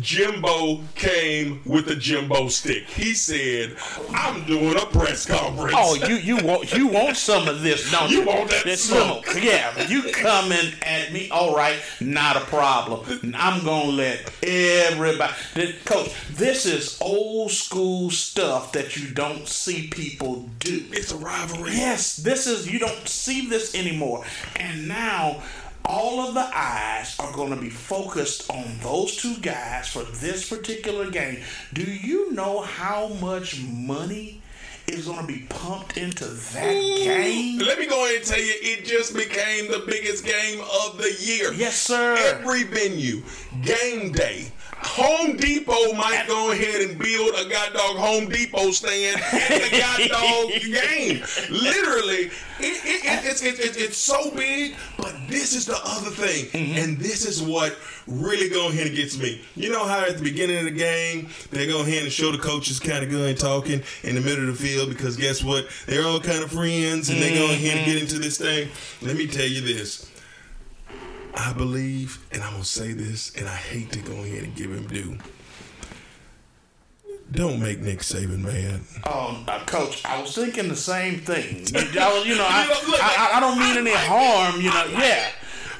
Jimbo came with the Jimbo stick. He said, "I'm doing a press conference." Oh, you you want you want some of this, don't you? You want that smoke. smoke. Yeah, you coming at me? All right, not a problem. I'm gonna let everybody. This- Coach, this is old school stuff that you don't see people do. It's a rivalry. Yes, this is you don't see this anymore. And now all of the eyes are going to be focused on those two guys for this particular game. Do you know how much money is going to be pumped into that game? Let me go ahead and tell you, it just became the biggest game of the year. Yes, sir. Every venue, game day. Home Depot might go ahead and build a god dog Home Depot stand in the god dog game. Literally, it, it, it, it's, it, it, it's so big, but this is the other thing. Mm-hmm. And this is what really go ahead and gets me. You know how at the beginning of the game, they go ahead and show the coaches kind of good and talking in the middle of the field because guess what? They're all kind of friends and they go ahead and get into this thing. Let me tell you this. I believe, and I'm gonna say this, and I hate to go ahead and give him due. Don't make Nick Saban mad. Oh, uh, Coach, I was thinking the same thing. You, I was- you know, I, I, I don't mean any I like it. harm. You know, yeah.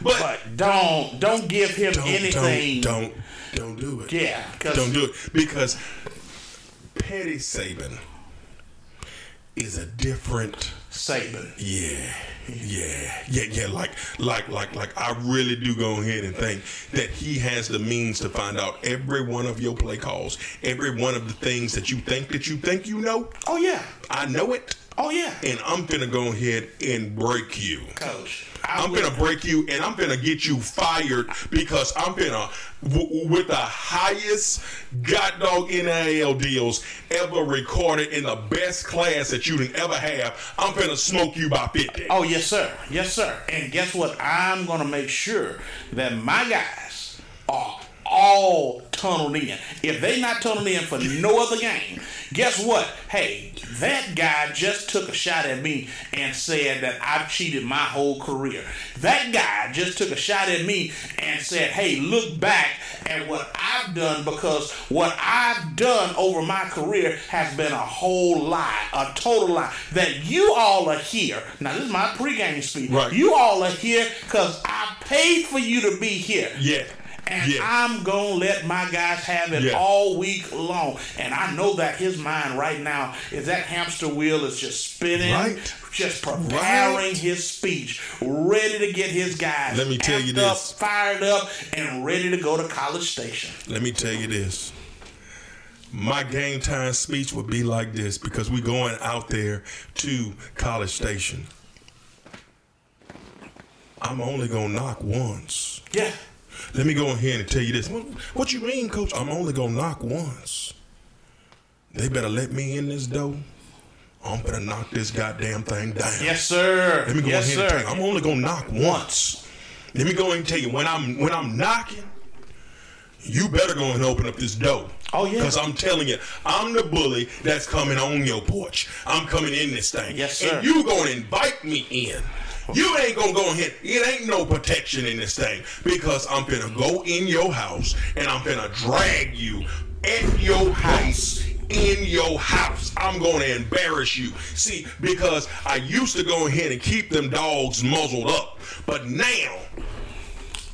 But- but, don't don't give him Don't, anything. don't, don't, don't do it. Yeah, don't do it because Petty Saban is a different. Saban. Yeah, yeah, yeah, yeah. Like, like, like, like. I really do go ahead and think that he has the means to find out every one of your play calls, every one of the things that you think that you think you know. Oh yeah. I know it, Oh yeah. and I'm gonna go ahead and break you. Coach. I I'm gonna break you, and I'm gonna get you fired because I'm gonna, w- with the highest god dog NIL deals ever recorded in the best class that you can ever have. I'm gonna smoke you by fifty. Oh yes, sir. Yes, sir. And guess what? I'm gonna make sure that my guys are all tunneled in. If they not tunneled in for no other game, guess what? Hey, that guy just took a shot at me and said that I've cheated my whole career. That guy just took a shot at me and said, hey, look back at what I've done because what I've done over my career has been a whole lie, a total lie. That you all are here. Now, this is my pregame speech. Right. You all are here because I paid for you to be here. Yeah, And yeah. I'm going to let my guys have it Yeah. all week long. And I know that his mind right now is that hamster wheel is just spinning, Right. just preparing Right. his speech, ready to get his guys Let me tell you amped up, this. fired up, and ready to go to College Station. Let me tell you this. My game time speech would be like this because we're going out there to College Station. I'm only gonna knock once. Yeah. Let me go ahead and tell you this. What, what you mean, coach? I'm only gonna knock once. They better let me in this door. I'm gonna knock this goddamn thing down. Yes, sir. Let me go yes, ahead and sir. tell you, I'm only gonna knock once. Let me go ahead and tell you when I'm when I'm knocking, you better go and open up this door. Oh, yeah. Because I'm telling you, I'm the bully that's coming on your porch. I'm coming in this thing. Yes, sir. And you gonna invite me in. You ain't gonna go ahead. It ain't no protection in this thing because I'm gonna go in your house and I'm gonna drag you at your house. In your house, I'm gonna embarrass you. See, because I used to go ahead and keep them dogs muzzled up, but now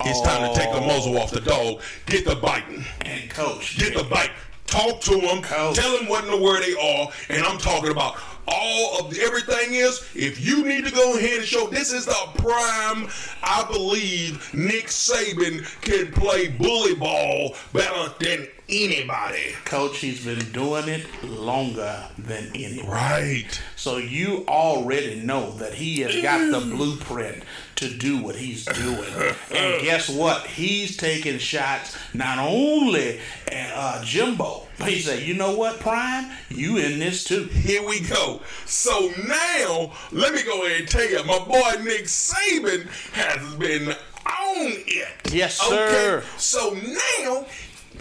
it's time to take the muzzle off the dog. Get the biting. and coach. Get the bite. Talk to them. Coach. Tell them what in the word they are. And I'm talking about all of the, everything is. If you need to go ahead and show this is the prime, I believe Nick Saban can play bully ball better than anybody. Coach, he's been doing it longer than anyone. Right. So you already know that he has got the blueprint to do what he's doing. And guess what? He's taking shots not only at uh, Jimbo, but he said, you know what, Prime? You in this too. Here we go. So now, let me go ahead and tell you, my boy Nick Saban has been on it. Yes, sir. Okay? So now,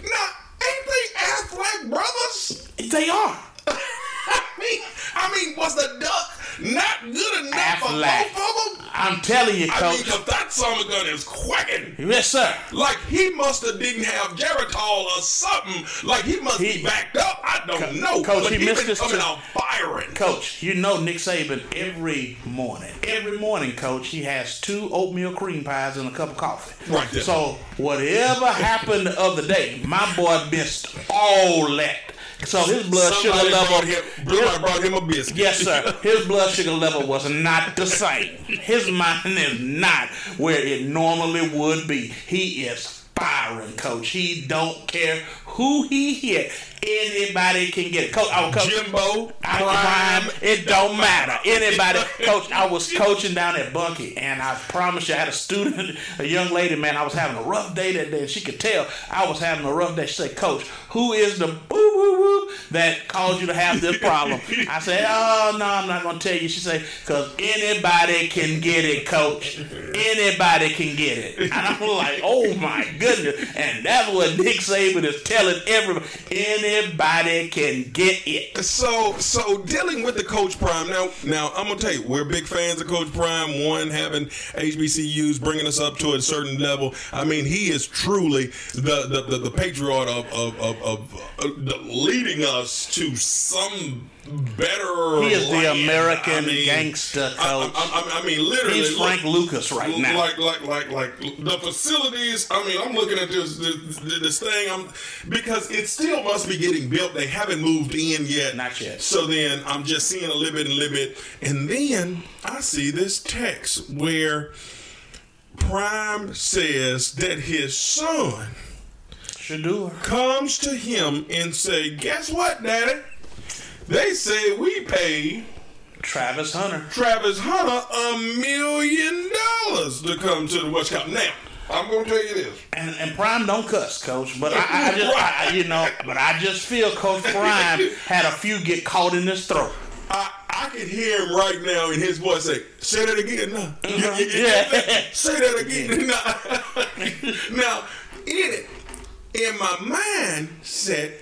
now ain't they athletic brothers? They are. I mean, I mean, was the duck not good enough Aflac. for both of them? I'm telling you, I mean, coach. because that summer gun is quacking. yes, sir. Like he must have didn't have Geritol or something. Like he must He- be backed up. I don't know. Coach, but he he missed been coming out firing. Coach, you know Nick Saban every morning. Every morning, coach, he has two oatmeal cream pies and a cup of coffee. Right there. So whatever happened the other day, my boy missed all that. So his blood Somebody sugar level. brought him, somebody brought him a biscuit. Yes, sir. His blood sugar level was not the same. His mind is not where it normally would be. He is firing, coach. He don't care who he hit. Anybody can get it. Coach, I was coach, Jimbo, I Prime, it don't matter. Anybody, coach, I was coaching down at Bunkie, and I promise you, I had a student, a young lady, man, I was having a rough day that day. She could tell I was having a rough day. She said, Coach, who is the boo woo woo that caused you to have this problem? I said, Oh, no, I'm not going to tell you. She said, Because anybody can get it, Coach. Anybody can get it. And I'm like, Oh my goodness. And that's what Nick Saban is telling everybody. Anybody can get it. So, so dealing with the Coach Prime now. Now, I'm gonna tell you, we're big fans of Coach Prime. One having HBCUs bringing us up to a certain level. I mean, he is truly the the, the, the patriot of of, of, of uh, leading us to some better. He is the land. American I mean, gangster coach. I, I, I mean, literally, He's look- Frank Lucas right now. like like like like the facilities. I mean, I'm looking at this this, this thing. I'm because it still must be getting built. They haven't moved in yet. Not yet. So then I'm just seeing a little bit and a little bit, and then I see this text where Prime says that his son Shedeur. comes to him and say, "Guess what, Daddy? They say we paid." Travis Hunter. Travis Hunter a million dollars to come to the West Coast. Now, I'm going to tell you this. And, and Prime don't cuss, Coach. But I, I just, I, you know, but I just feel Coach Prime had a few get caught in his throat. I, I can hear him right now in his voice say, say that again. Nah. You- you- Yeah. Say that again. Nah. now, in it, in my mind, said,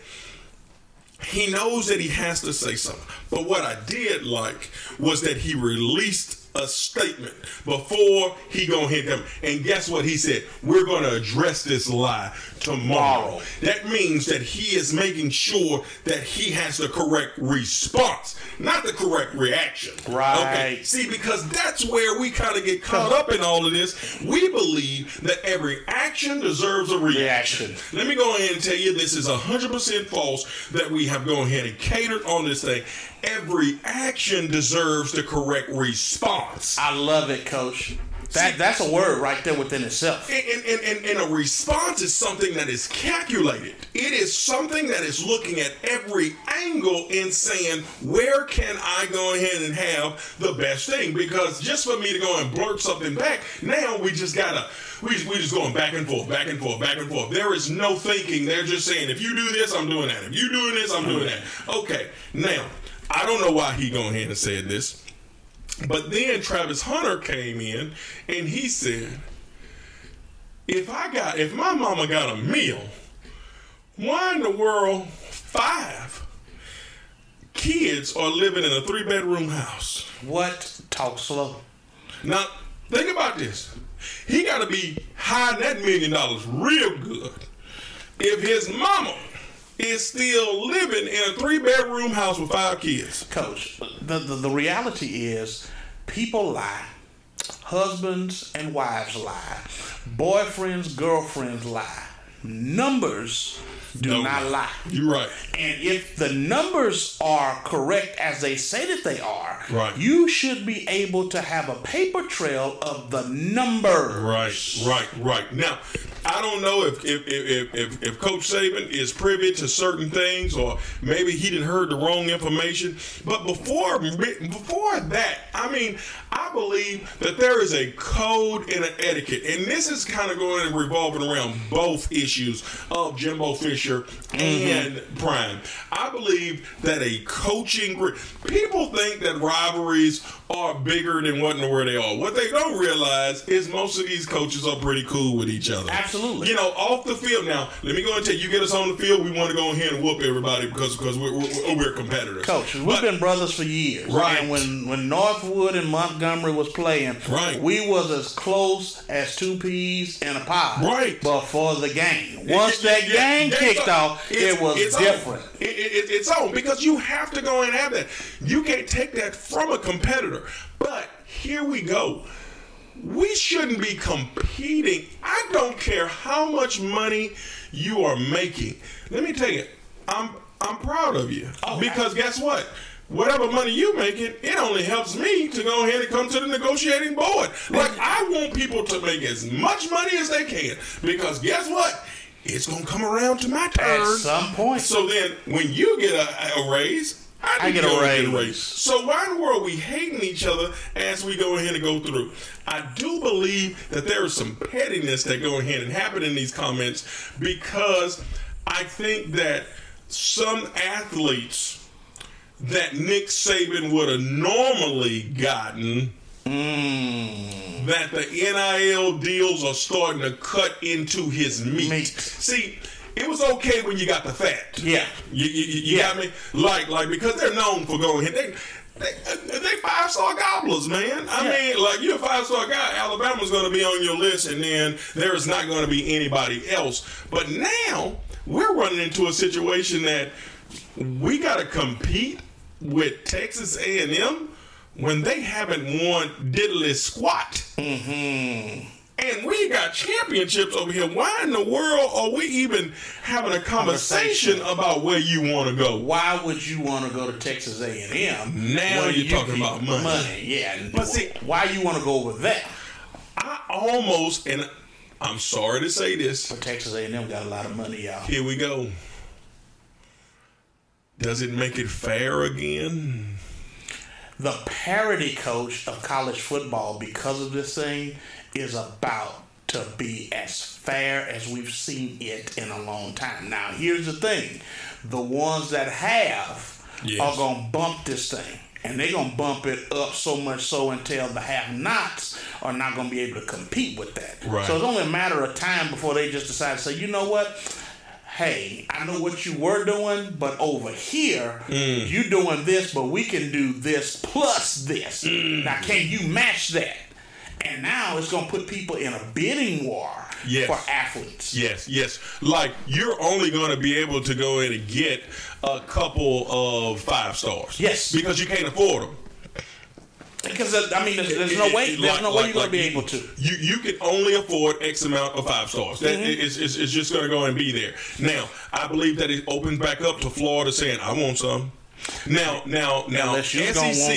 he knows that he has to say something. But what I did like was that he released a statement before he gonna hit them. And guess what he said? We're gonna address this lie tomorrow. That means that he is making sure that he has the correct response, not the correct reaction. Right. Okay. See, because that's where we kind of get caught up in all of this. We believe that every action deserves a reaction. Reaction. Let me go ahead and tell you this is 100% false that we have gone ahead and catered on this thing. Every action deserves the correct response. I love it, Coach. That that's a word right there within itself. And, and, and, and a response is something that is calculated. It is something that is looking at every angle and saying, where can I go ahead and have the best thing? Because just for me to go and blurt something back, now we just gotta, we we just going back and forth, back and forth, back and forth. There is no thinking. They're just saying, if you do this, I'm doing that. If you doing this, I'm doing that. Okay, now, I don't know why he going ahead and said this. But then Travis Hunter came in and he said, if I got if my mama got a meal, why in the world five kids are living in a three bedroom house? What? Talk slow. Now think about this. He gotta be hiding that million dollars real good. If his mama is still living in a three bedroom house with five kids. Coach, the, the, the reality is people lie. Husbands and wives lie. Boyfriends, girlfriends lie. Numbers do No. not lie. You're right. And if the numbers are correct as they say that they are, Right. you should be able to have a paper trail of the numbers. Right, right, right. Now, I don't know if if, if, if if Coach Saban is privy to certain things, or maybe he didn't heard the wrong information. But before before that, I mean, I believe that there is a code and an etiquette, and this is kind of going and revolving around both issues of Jimbo Fisher mm-hmm. and Prime. I believe that a coaching group, people think that rivalries are bigger than what and where they are. What they don't realize is most of these coaches are pretty cool with each other. Absolutely. You know, off the field. Now, let me go and tell you, you get us on the field, we want to go in here and whoop everybody because because we're, we're, we're competitors. Coach, we've But- been brothers for years. Right. And when, when Northwood and Montgomery was playing, Right. we was as close as two peas in a pod. Right. But for the game, once Yeah, that game kicked off, it was on. different. It- it- it- it's on because you have to go and have that. You can't take that from a competitor. But here we go. We shouldn't be competing. I don't care how much money you are making. Let me tell you, I'm I'm proud of you Oh, because guess what? Whatever money you making, it only helps me to go ahead and come to the negotiating board. Like I want people to make as much money as they can because guess what? It's gonna come around to my turn At some point. So then, when you get a, a raise, I, I get to a go and raise. So why in the world are we hating each other as we go ahead and go through? I do believe that there is some pettiness that go ahead and happen in these comments because I think that some athletes that Nick Saban would have normally gotten mm. that the NIL deals are starting to cut into his meat. Meat. See, it was okay when you got the fat. Yeah. You, you, you- Yeah. got me? Like, like because they're known for going. They, they, they five star gobblers, man. I Yeah. mean, like you're a five star guy. Alabama's going to be on your list, and then there is not going to be anybody else. But now we're running into a situation that we got to compete with Texas A&M when they haven't won diddly squat. Mm-hmm. And we got championships over here. Why in the world are we even having a conversation, about where you want to go? Why would you want to go to Texas A and M? Now you're talking about money. yeah. But see- why you want to go over there? I almost, and I'm sorry to say this, But Texas A and M got a lot of money, y'all. here we go. Does it make it fair again? The parity coach of college football, because of this thing, is about to be as fair as we've seen it in a long time. Now, here's the thing the ones that have Yes. are going to bump this thing. And they're going to bump it up so much so until the have nots are not going to be able to compete with that. Right. So it's only a matter of time before they just decide to say, you know what? Hey, I know what you were doing, but over here, Mm. you doing this, but we can do this plus this. Mm. Now, can you match that? And now it's going to put people in a bidding war Yes. for athletes. Yes, yes. Like you're only going to be able to go in and get a couple of five stars. Yes. because you can't afford them. Because uh, I mean, there's, there's no way. There's no way you're going to be able to. You you can only afford X amount of five stars. That Mm-hmm. it's, it's, it's just going to go and be there. Now, I believe that it opens back up to Florida saying, "I want some." Now, now, now, gonna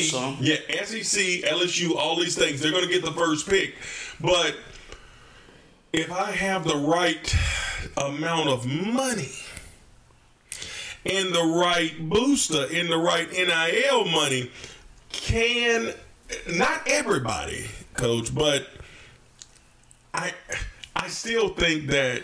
some. yeah, SEC, LSU, all these things, they're going to get the first pick. But if I have the right amount of money and the right booster and the right NIL money, can not everybody, coach, but I I still think that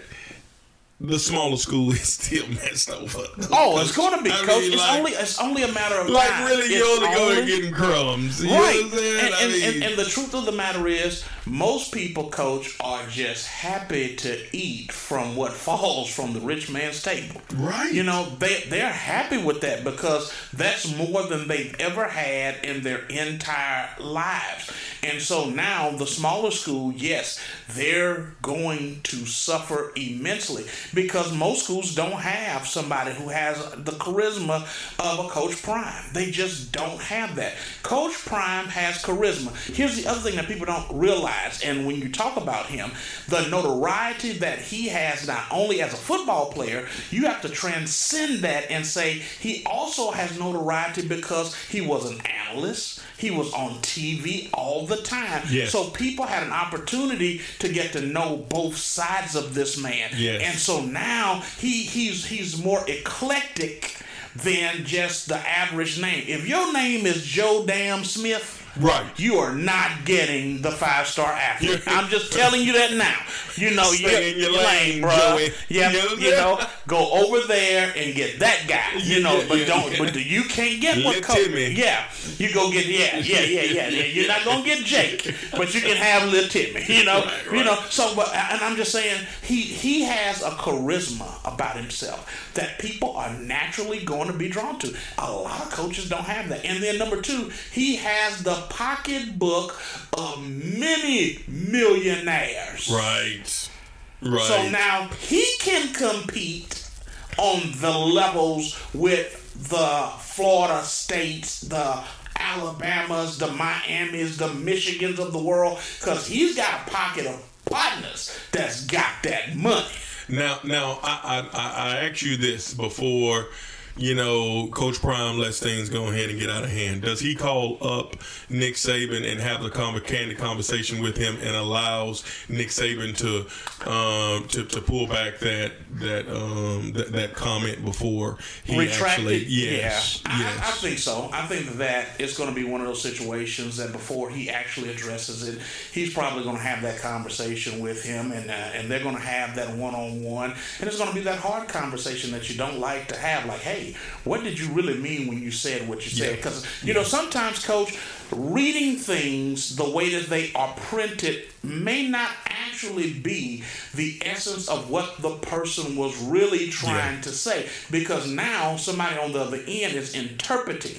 the smaller school is still messed over. Oh, it's going to be, I coach. mean, it's like- only it's only a matter of like time. really, you It's only go and only- getting crumbs. You know Right. what I'm saying? And, I and, and, and the truth of the matter is, most people, coach, are just happy to eat from what falls from the rich man's table. Right. You know, they, they're happy with that because that's more than they've ever had in their entire lives. And so now, the smaller school, yes, they're going to suffer immensely because most schools don't have somebody who has the charisma of a Coach Prime. They just don't have that. Coach Prime has charisma. Here's the other thing that people don't realize, and when you talk about him, the notoriety that he has not only as a football player, you have to transcend that and say he also has notoriety because he was an analyst. He was on TV all the time. Yes. So people had an opportunity to get to know both sides of this man. Yes. And so now he he's he's more eclectic than just the average name. If your name is Joe Dam Smith, Right. you are not getting the five star athlete. I'm just telling you that now. You know, Stay you're in your lane. Joey. Yeah, You know you know, go over there and get that guy. You know, Yeah, but yeah, don't. yeah. But you can't get what Let coach. Yeah, you go get. Yeah, yeah, yeah, yeah, yeah. You're not gonna get Jake, but you can have little Timmy. You know, Right, you know. So, but and I'm just saying, he he has a charisma about himself that people are naturally going to be drawn to. A lot of coaches don't have that. And then number two, he has the pocketbook of many millionaires. Right. Right. So now he can compete on the levels with the Florida states, the Alabamas, the Miamis, the Michigans of the world, because he's got a pocket of partners that's got that money. Now, now I, I I asked you this before you know, Coach Prime lets things go ahead and get out of hand. Does he call up Nick Saban and have the candid conversation with him and allows Nick Saban to um, to, to pull back that that um, that, that comment before he Retracted, actually yes, yeah. yes. I, I think so. I think that it's going to be one of those situations that before he actually addresses it, he's probably going to have that conversation with him, and uh, and they're going to have that one on one, and it's going to be that hard conversation that you don't like to have. Like, hey, what did you really mean when you said what you said? Because you know sometimes, coach, reading things the way that they are printed may not actually be the essence of what the person was really trying yeah. to say because now somebody on the other end is interpreting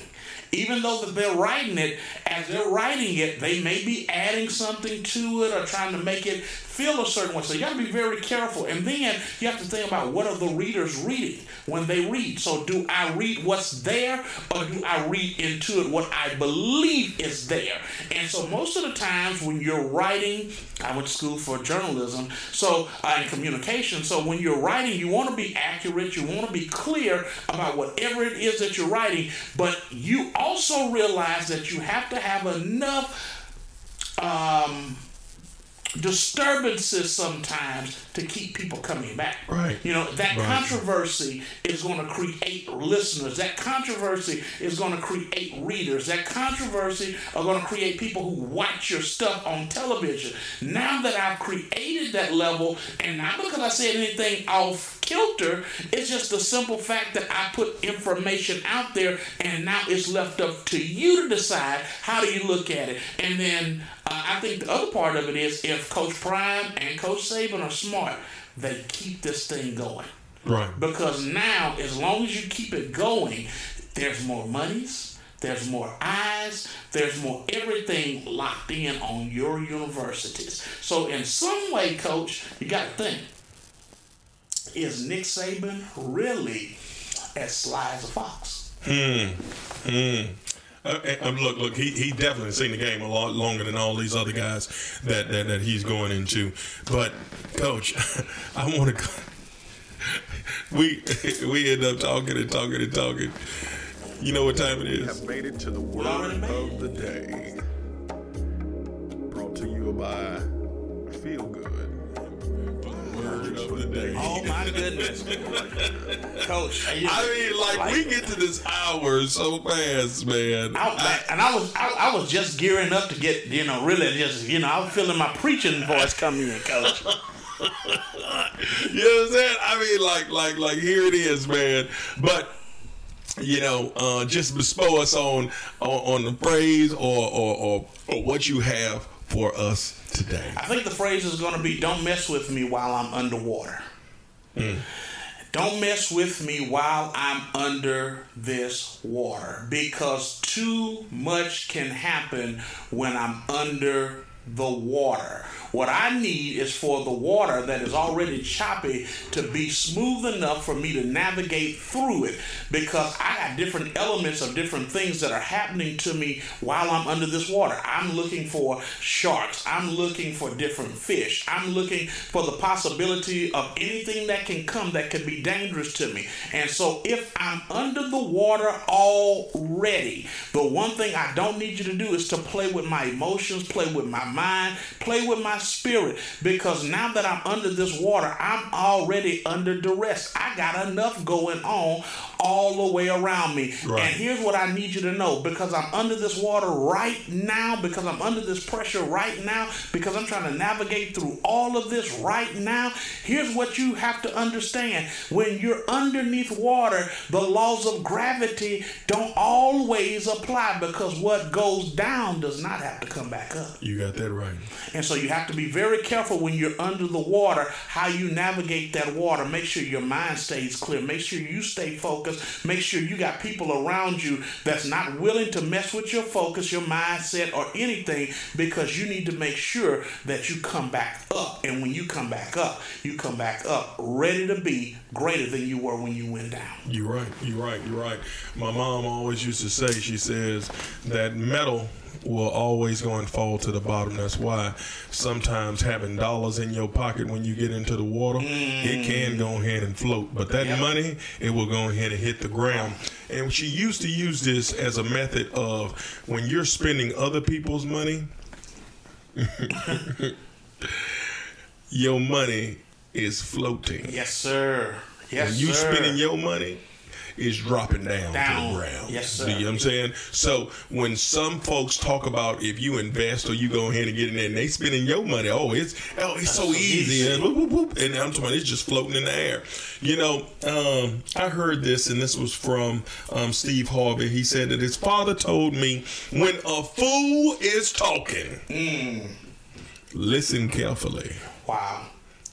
even though that they're writing it as they're writing it they may be adding something to it or trying to make it feel a certain way. So you got to be very careful. And then you have to think about what are the readers reading when they read. So do I read what's there or do I read into it what I believe is there? And so most of the times when you're writing, I went to school for journalism, so uh, and communication. So when you're writing, you want to be accurate. You want to be clear about whatever it is that you're writing. But you also realize that you have to have enough. Um, disturbances sometimes to keep people coming back. Right. You know, that right. controversy is going to create listeners. That controversy is going to create readers. That controversy are going to create people who watch your stuff on television. Now that I've created that level, and not because I said anything off kilter, it's just the simple fact that I put information out there and now it's left up to you to decide how do you look at it. And then uh, I think the other part of it is if Coach Prime and Coach Saban are smart, they keep this thing going. Right. Because now, as long as you keep it going, there's more monies, there's more eyes, there's more everything locked in on your universities. So, in some way, Coach, you got to think is Nick Saban really as sly as a fox? Hmm. Hmm. Uh, um, look, look, he, he definitely seen the game a lot longer than all these other guys that, that, that he's going into. But, coach, I want to. we we end up talking and talking and talking. You know what time it is? We have made it to the word of the day. Brought to you by Feel Good of. Oh my goodness, Coach! I mean, like, like, we get to this hour so fast, man. I, I, and I was I, I, was just gearing up to get you know really just you know I was feeling my preaching voice coming in, Coach. you know what I'm saying? I mean, like like like here it is, man. But you know, uh, just bestow us on, on, on the phrase or, or, or, or what you have for us today? I think the phrase is going to be don't mess with me while I'm underwater. Mm. Don't mess with me while I'm under this water because too much can happen when I'm under the water. What I need is for the water that is already choppy to be smooth enough for me to navigate through it because I got different elements of different things that are happening to me while I'm under this water. I'm looking for sharks, I'm looking for different fish, I'm looking for the possibility of anything that can come that could be dangerous to me. And so if I'm under the water already, the one thing I don't need you to do is to play with my emotions, play with my mind, play with my spirit because now that I'm under this water, I'm already under duress. I got enough going on all the way around me. Right. And here's what I need you to know because I'm under this water right now, because I'm under this pressure right now, because I'm trying to navigate through all of this right now. Here's what you have to understand when you're underneath water, the laws of gravity don't always apply because what goes down does not have to come back up. You got that right. And so you have to be very careful when you're under the water how you navigate that water. Make sure your mind stays clear. Make sure you stay focused. Make sure you got people around you that's not willing to mess with your focus, your mindset, or anything because you need to make sure that you come back up. And when you come back up, you come back up ready to be greater than you were when you went down. You're right. You're right. You're right. My mom always used to say, she says that metal will always go and fall to the bottom. That's why sometimes having dollars in your pocket when you get into the water, mm. it can go ahead and float. But that yep. money, it will go ahead and hit the ground. And she used to use this as a method of when you're spending other people's money, your money is floating. Yes, sir. Yes, when you sir. spending your money, is dropping down, down. to the ground. Yes, sir. See what I'm saying? So when some folks talk about if you invest or you go ahead and get in there and they spending your money, oh, it's oh, it's so, so easy, easy. And, whoop, whoop, whoop, and I'm talking about it's just floating in the air. You know, um, I heard this, and this was from um, Steve Harvey. He said that his father told me when a fool is talking, mm. listen carefully. Wow.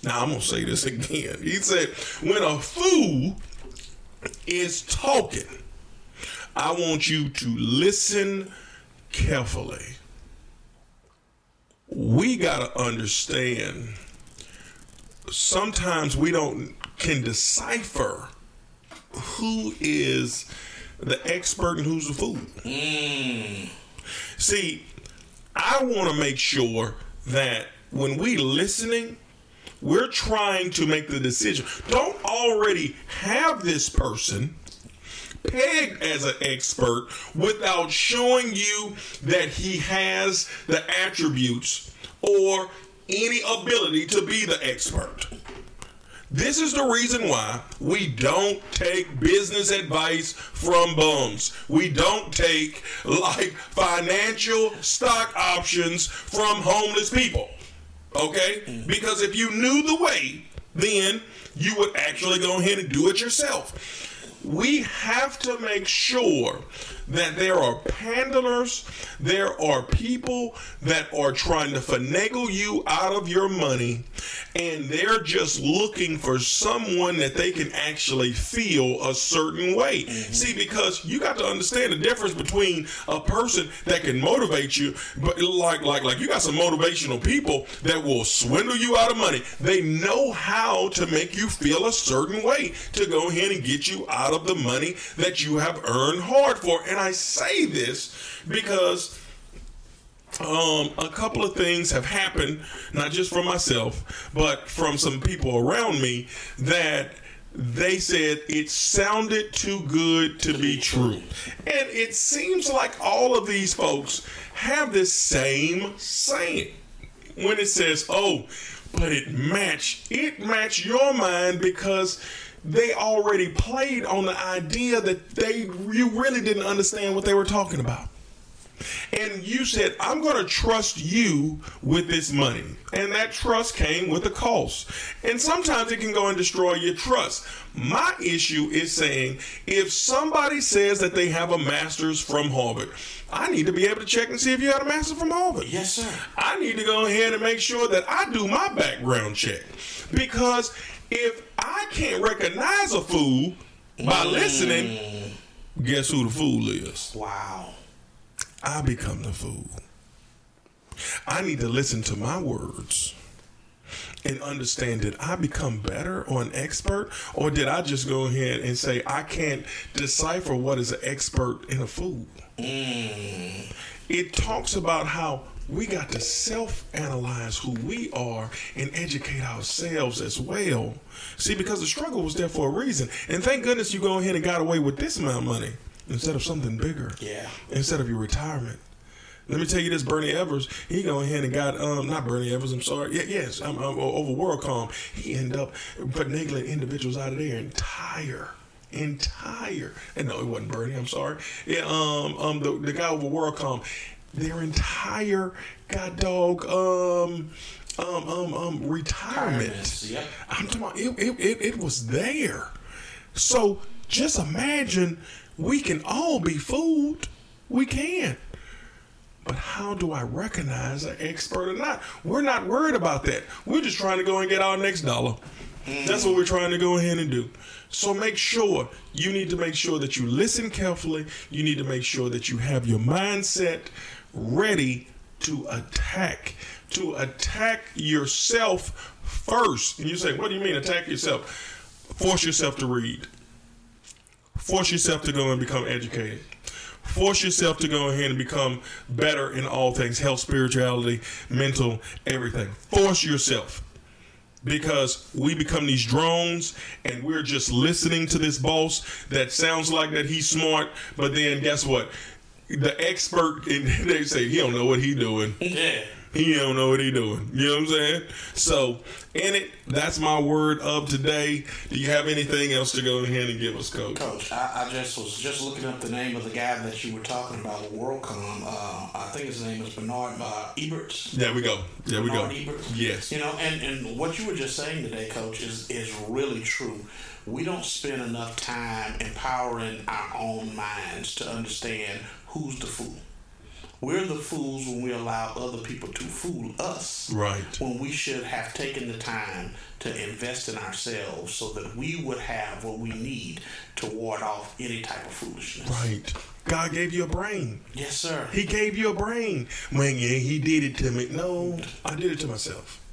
Now I'm gonna say this again. He said, when a fool is talking, I want you to listen carefully. We got to understand sometimes we don't can decipher who is the expert and who's the fool. Mm. See, I want to make sure that when we listening, we're trying to make the decision. Don't already have this person pegged as an expert without showing you that he has the attributes or any ability to be the expert. This is the reason why we don't take business advice from bums. We don't take like financial stock options from homeless people. Okay? Mm-hmm. Because if you knew the way, then you would actually go ahead and do it yourself. We have to make sure that there are pandlers, there are people that are trying to finagle you out of your money, and they're just looking for someone that they can actually feel a certain way. Mm-hmm. See, because you got to understand the difference between a person that can motivate you, but like like like you got some motivational people that will swindle you out of money. They know how to make you feel a certain way to go ahead and get you out of the money that you have earned hard for. And I say this because um, a couple of things have happened, not just from myself, but from some people around me that they said it sounded too good to be true. And it seems like all of these folks have this same saying when it says, oh, but it matched, it matched your mind because they already played on the idea that they you really didn't understand what they were talking about. And you said, I'm going to trust you with this money. And that trust came with a cost. And sometimes it can go and destroy your trust. My issue is saying if somebody says that they have a master's from Harvard, I need to be able to check and see if you had a master's from Harvard. Yes, sir. I need to go ahead and make sure that I do my background check. Because if I can't recognize a fool by mm. listening, guess who the fool is? Wow. I become the fool. I need to listen to my words and understand did I become better or an expert or did I just go ahead and say I can't decipher what is an expert and a fool? Mm. It talks about how we got to self analyze who we are and educate ourselves as well. See, because the struggle was there for a reason. And thank goodness you go ahead and got away with this amount of money instead of something bigger. Yeah. Instead of your retirement. Let me tell you this: Bernie Evers, he go ahead and got um not Bernie Evers, I'm sorry, yeah, yes, I'm, I'm over WorldCom. He ended up finagling individuals out of their entire entire and no it wasn't Bernie I'm sorry yeah um um the, the guy over WorldCom their entire god dog um um um um retirement. Yep. I'm talking about it, it, it, it was there. So just imagine we can all be fooled. We can. But how do I recognize an expert or not? We're not worried about that. We're just trying to go and get our next dollar. That's what we're trying to go ahead and do. So make sure you need to make sure that you listen carefully. You need to make sure that you have your mindset ready to attack, to attack yourself first. And you say, what do you mean attack yourself? Force yourself to read. Force yourself to go and become educated. Force yourself to go ahead and become better in all things health, spirituality, mental, everything. Force yourself because we become these drones and we're just listening to this boss that sounds like that he's smart, but then guess what? The expert and they say he don't know what he doing. Yeah. He don't know what he doing. You know what I'm saying? So in it, that's my word of today. Do you have anything else to go ahead and give us, Coach? Coach, I, I just was just looking up the name of the guy that you were talking about, WorldCom. Uh, I think his name is Bernard uh, Ebbers. There we go. There we go. Bernard Ebbers. Yes. You know, and, and what you were just saying today, Coach, is is really true. We don't spend enough time empowering our own minds to understand who's the fool. We're the fools when we allow other people to fool us. Right. When we should have taken the time to invest in ourselves so that we would have what we need to ward off any type of foolishness. Right. God gave you a brain. Yes, sir. He gave you a brain. When yeah, he did it to me. No, I did it to myself.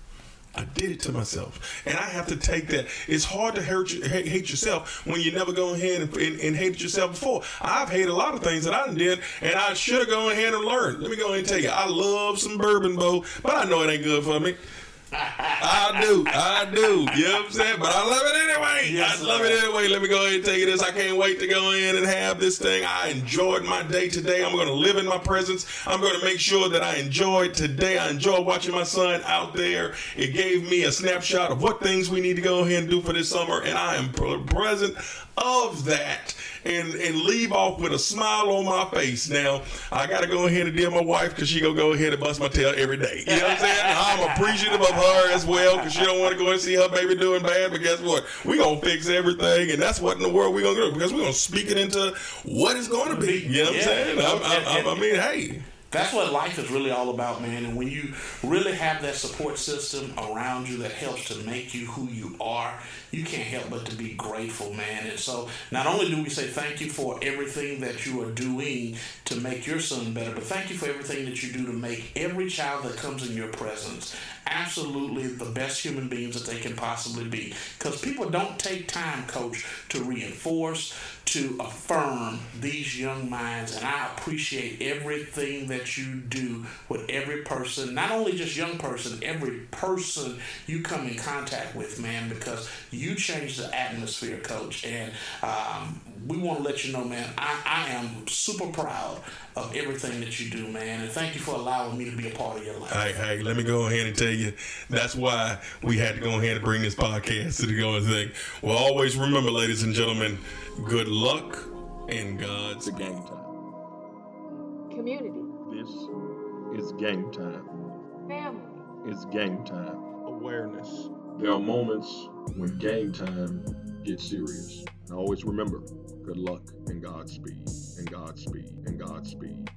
I did it to myself, and I have to take that. It's hard to hurt hate yourself when you never go ahead and, and, and hated yourself before. I've hated a lot of things that I did, and I should have gone ahead and learned. Let me go ahead and tell you, I love some bourbon, Bo, but I know it ain't good for me. I do, I do. You know what I'm saying? But I love it anyway. Yes, I love it anyway. Let me go ahead and tell you this. I can't wait to go in and have this thing. I enjoyed my day today. I'm going to live in my presence. I'm going to make sure that I enjoyed today. I enjoyed watching my son out there. It gave me a snapshot of what things we need to go ahead and do for this summer, and I am pr- present of that. And, and leave off with a smile on my face. Now, I got to go ahead and deal with my wife because she going to go ahead and bust my tail every day. You know what I'm saying? I'm appreciative of her as well because she don't want to go and see her baby doing bad. But guess what? we going to fix everything. And that's what in the world we going to do because we're going to speak it into what it's going to be. You know what I'm saying? I, I, I, I mean, hey. That's what life is really all about, man. And when you really have that support system around you that helps to make you who you are, you can't help but to be grateful, man. And so, not only do we say thank you for everything that you are doing to make your son better, but thank you for everything that you do to make every child that comes in your presence absolutely the best human beings that they can possibly be. Because people don't take time, coach, to reinforce, to affirm these young minds. And I appreciate everything that you do with every person, not only just young person, every person you come in contact with, man, because you change the atmosphere, coach. And um, we want to let you know, man, I, I am super proud of everything that you do, man. And thank you for allowing me to be a part of your life. Hey, hey, let me go ahead and tell you that's why we had to go ahead and bring this podcast to the going thing. Well, always remember, ladies and gentlemen, good luck and God's It's game time. community, This is game time. family, It's game time. awareness. There are moments when game time gets serious. And always remember, good luck and Godspeed, and Godspeed, and Godspeed.